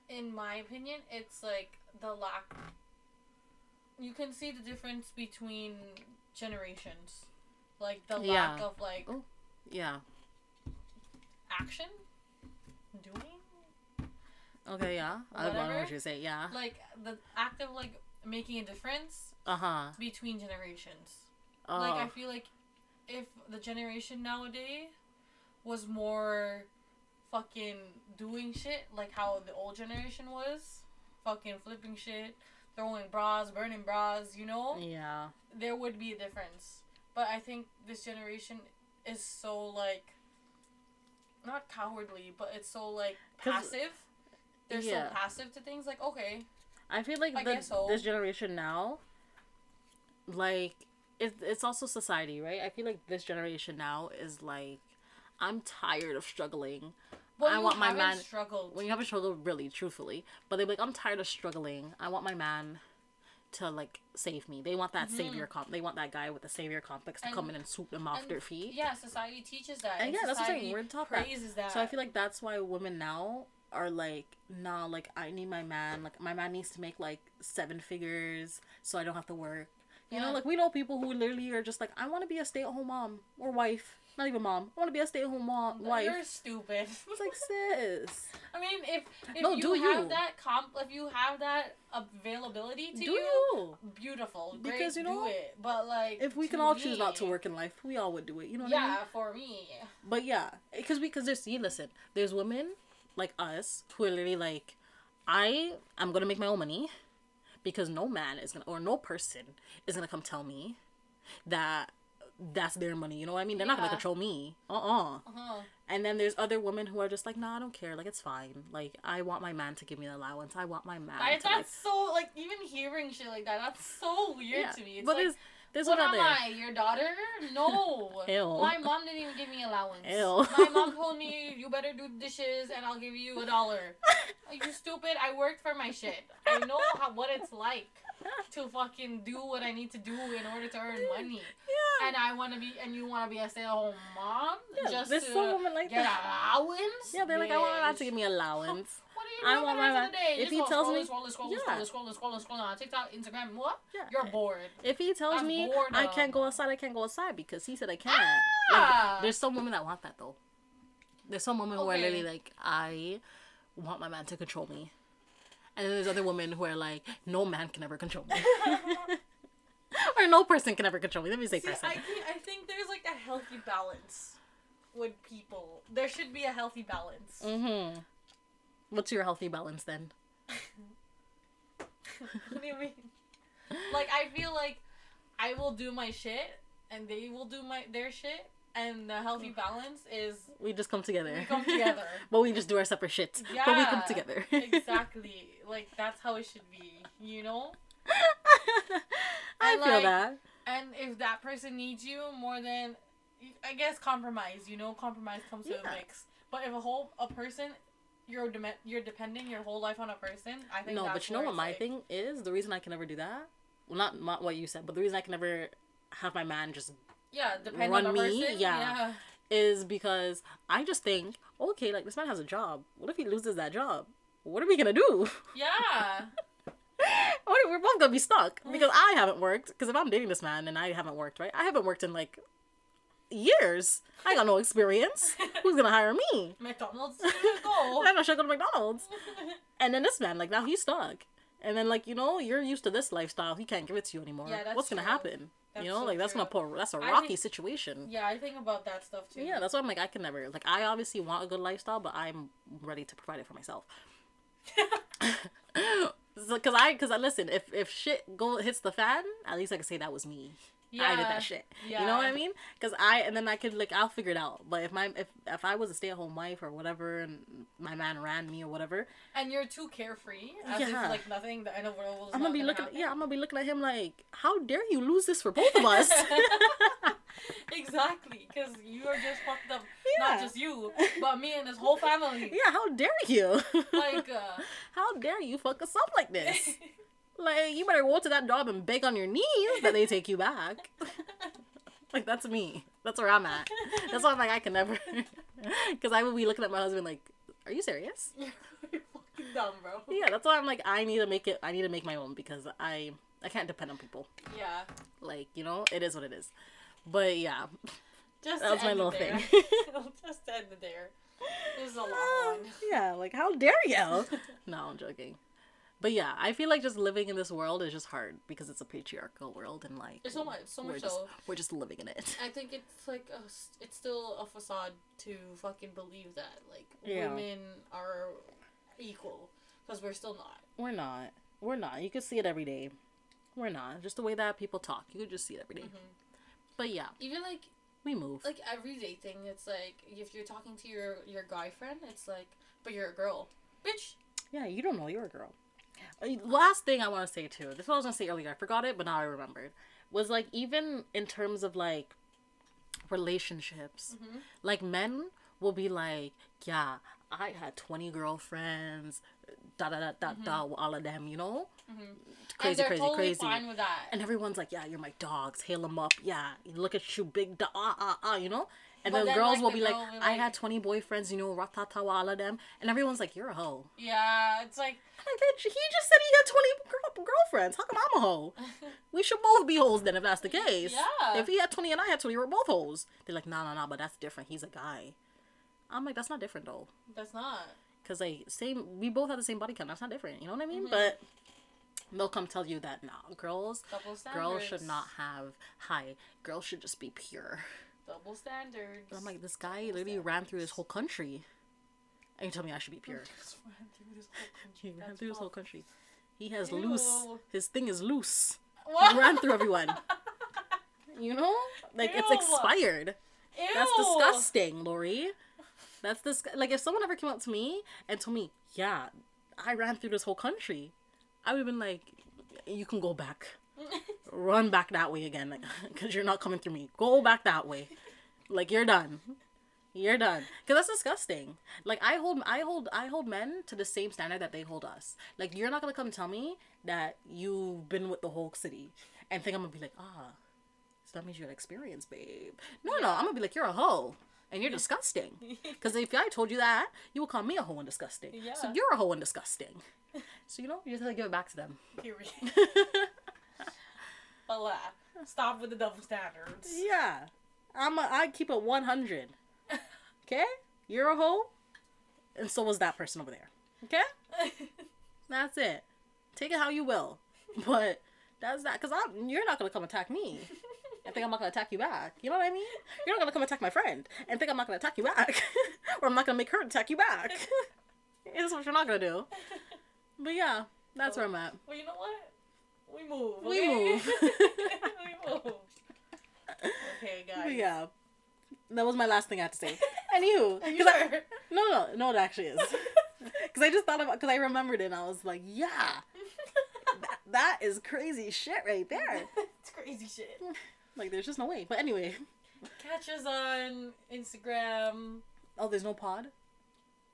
in my opinion, it's like the lack. You can see the difference between generations. Like the Yeah. lack of like Oh. Yeah. action, doing, Okay. Yeah. I don't know Whatever. what you say. Yeah. like the act of like making a difference Uh huh. between generations. Oh. Like I feel like if the generation nowadays was more fucking doing shit like how the old generation was, fucking flipping shit, throwing bras, burning bras, you know, yeah. there would be a difference. But I think this generation is so like not cowardly, but it's so like passive. They're Yeah. so passive to things like okay, I feel like I the, so. this generation now, like, it, it's also society, right? I feel like this generation now is like, I'm tired of struggling. Well, I want my man- struggled. When you have a struggle, really, truthfully, but they're like, I'm tired of struggling. I want my man to like save me. They want that savior comp. They want that guy with the savior complex to Mm-hmm. And- come in and swoop them off their feet. Yeah, society teaches that. And yeah, that's what I'm saying, we're taught that. that. So I feel like that's why women now are like, nah, like I need my man, like my man needs to make like seven figures so I don't have to work. You know, like we know people who literally are just like, I want to be a stay at home mom or wife. Not even mom. I want to be a stay at home mom wife. You're stupid. It's like sis. I mean, if if No, you do have you. that comp, if you have that availability to Do you, you? beautiful, great, Because, you know, do it. But like, If we can all choose not to work in life, we all would do it. You know what I mean? yeah, for me, But yeah, because we because there's see, listen, there's women like us who are literally like, I I'm gonna make my own money, because no man is gonna or no person is gonna come tell me that that's their money. You know what I mean? They're not gonna control me. Uh uh uh-huh. And then there's other women who are just like, nah, I don't care. Like it's fine. Like I want my man to give me an allowance. I want my man. I, to, like, that's so like even hearing shit like that. That's so weird yeah. to me. It's but like, there's there's what one am there. I, your daughter? No. [LAUGHS] Ew. My mom didn't even give me allowance. Ew. My mom told me you better do dishes and I'll give you a dollar. [LAUGHS] You stupid? I worked for my shit. I know how what it's like to fucking do what I need to do in order to earn money. Yeah. And I want to be, and you want to be a stay-at-home mom Yeah, just there's to some women like get that. allowance. Yeah, they're like, I want my man to Bitch. give me allowance. What are you I doing want my the rest man- of the day? if Just he tells me- scrolling, scrolling, Yeah. scrolling, scrolling, scrolling, scrolling on TikTok, Instagram, what? Yeah. You're bored. If he tells That's me boredom. I can't go outside, I can't go outside because he said I can't. Ah! Like, there's some women that want that though. There's some women who are literally like, I want my man to control me. And then there's other women who are like, no man can ever control me. [LAUGHS] [LAUGHS] or no person can ever control me. Let me say See, person. I think, I think there's like a healthy balance with people. There should be a healthy balance. Mm-hmm. What's your healthy balance then? [LAUGHS] what do you mean? Like I feel like I will do my shit and they will do my their shit and the healthy balance is We just come together. we come together. [LAUGHS] but we just do our separate shit. But we come together. exactly. Like that's how it should be, you know? [LAUGHS] I And, feel like, that. And if that person needs you more than I guess compromise, you know, compromise comes to a mix. But if a whole a person you're dem- you're depending your whole life on a person, I think No, but you know what my like- thing is? The reason I can never do that? Well, not, not what you said, but the reason I can never have my man just Yeah, depend run on the me, person. yeah. yeah. is because I just think, okay, like this man has a job. What if he loses that job? What are we gonna do? Yeah. [LAUGHS] We're both gonna be stuck because I haven't worked. Because if I'm dating this man and I haven't worked, right? I haven't worked in like years. I got no experience. [LAUGHS] Who's gonna hire me? McDonald's, [LAUGHS] go. I'm not sure go to McDonald's. And then this man, like now he's stuck. And then like you know you're used to this lifestyle. He can't give it to you anymore. Yeah, that's What's gonna happen? That's you know, so like that's true. gonna put that's a rocky think- situation. Yeah, I think about that stuff too. Yeah, that's why I'm like I can never like I obviously want a good lifestyle, but I'm ready to provide it for myself. [LAUGHS] [LAUGHS] Because I, because I listen, if if shit go hits the fan, at least I can say that was me. I did that shit. You know what I mean? Because I and then I could like I'll figure it out. But if my if if I was a stay at home wife or whatever, and my man ran me or whatever, and you're too carefree, as Yeah. if like nothing. The end of the world was I'm gonna be looking. happen. Yeah, I'm gonna be looking at him like, how dare you lose this for both of us? [LAUGHS] [LAUGHS] exactly, because you are just fucked up. Yeah. Not just you, but me and this whole family. [LAUGHS] yeah, how dare you? Like, uh, how dare you fuck us up like this? Like, you better go to that job and beg on your knees that they take you back. [LAUGHS] like, that's me. That's where I'm at. That's why I'm like, I can never. [LAUGHS] Because I would be looking at my husband like, are you serious? [LAUGHS] you're fucking dumb, bro. Yeah, that's why I'm like, I need to make it, I need to make my own because I, I can't depend on people. Yeah. Like, you know, it is what it is. But yeah. Just That was my little there. thing. just end it there. This is a long Ah, one. yeah, like, how dare you? no, I'm joking. But yeah, I feel like just living in this world is just hard because it's a patriarchal world and like There's so much, so we're just so. we're just living in it. I think it's like a, it's still a facade to fucking believe that like Yeah. women are equal because we're still not. We're not. We're not. You can see it every day. We're not. Just the way that people talk, you could just see it every day. Mm-hmm. But yeah, Even like we move. like everyday thing. It's like if you're talking to your your guy friend, it's like, but you're a girl, bitch. yeah, you don't know you're a girl. Last thing I want to say too. This is what I was gonna say earlier. I forgot it, but now I remembered. Was like even in terms of like relationships, like men will be like, yeah, I had twenty girlfriends, da da da da da, all of them, you know, and crazy, crazy, totally crazy. fine with that. And everyone's like, yeah, you're my dogs. Hail them up. Yeah, look at you, big dog. Ah, ah, ah, you know? And But the then, girls like, will the be like, will, I like- had 20 boyfriends, you know, ratata all of them. And everyone's like, you're a hoe. Yeah, it's like bitch, he just said he had 20 girl- girlfriends. How come I'm a hoe? [LAUGHS] We should both be hoes then if that's the case. Yeah. If he had 20 and I had 20, we're both hoes. They're like, nah, nah, nah, but that's different. He's a guy. I'm like, that's not different though. that's not. Cause like same, we both have the same body count. That's not different. You know what I mean? Mhm. But they'll come tell you that nah, girls, girls should not have high. Girls should just be pure. Double standards. I'm like, this guy literally ran through his whole country, and you tell me I should be pure. [LAUGHS] Ran through this whole [LAUGHS] country. He ran That's through his whole country. He has loose. His thing is loose. What? He ran through everyone. [LAUGHS] You know, like it's expired. Ew. That's disgusting, Lori. That's this. Like, if someone ever came up to me and told me, "Yeah, I ran through this whole country," I would have been like, "You can go back, run back that way again, like, [LAUGHS] because you're not coming through me. Go back that way, like you're done." You're done. Cause that's disgusting. Like I hold, I hold, I hold men to the same standard that they hold us. Like you're not gonna come tell me that you've been with the whole city and think I'm gonna be like, ah, so that means you had experience, babe. No, no, I'm gonna be like, you're a hoe and you're disgusting. [LAUGHS] Because if I told you that, you would call me a hoe and disgusting. Yeah. So you're a hoe and disgusting. So you know, you just have to give it back to them. Period. [LAUGHS] Uh, stop with the double standards. yeah, I'm. A, I keep it 100. [LAUGHS] Okay, you're a hoe, and so was that person over there. Okay, [LAUGHS] that's it. Take it how you will, but that's that. Cause I'm. You're not gonna come attack me. and think I'm not gonna attack you back. You know what I mean? You're not gonna come attack my friend and think I'm not gonna attack you back, [LAUGHS] or I'm not gonna make her attack you back. It's what you're not gonna do. But yeah, that's where I'm at. Well, you know what? We move. We okay? move. [LAUGHS] we [LAUGHS] move. Okay, guys. But yeah, that was my last thing I had to say. [LAUGHS] Anywho, Are you I- sure? no, no, no, it actually is. Because I just thought about, because I remembered it, and I was like, yeah, that, that is crazy shit right there. it's crazy shit. Like, there's just no way. But anyway, Catch us on Instagram. oh, there's no pod.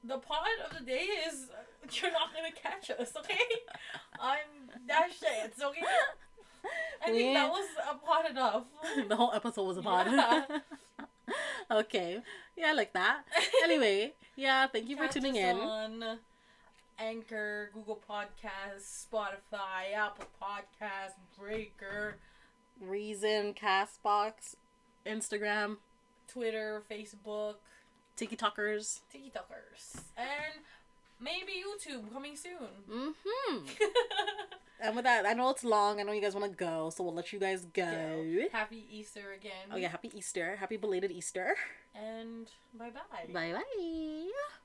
The pod of the day is you're not gonna catch us, okay? I'm that shit, okay? I think Yeah. that was a pod enough. [LAUGHS] the whole episode was a pod. Yeah. [LAUGHS] okay, yeah, I like that. Anyway, yeah, thank you for tuning in. on Anchor, Google Podcasts, Spotify, Apple Podcasts, Breaker, Reason, Castbox, Instagram, Twitter, Facebook, TikTokers. TikTokers, and maybe YouTube coming soon. Mm-hmm. [LAUGHS] And with that, I know it's long. I know you guys want to go, so we'll let you guys go. Happy Easter again. Oh yeah, happy Easter. Happy belated Easter. And bye bye. Bye bye.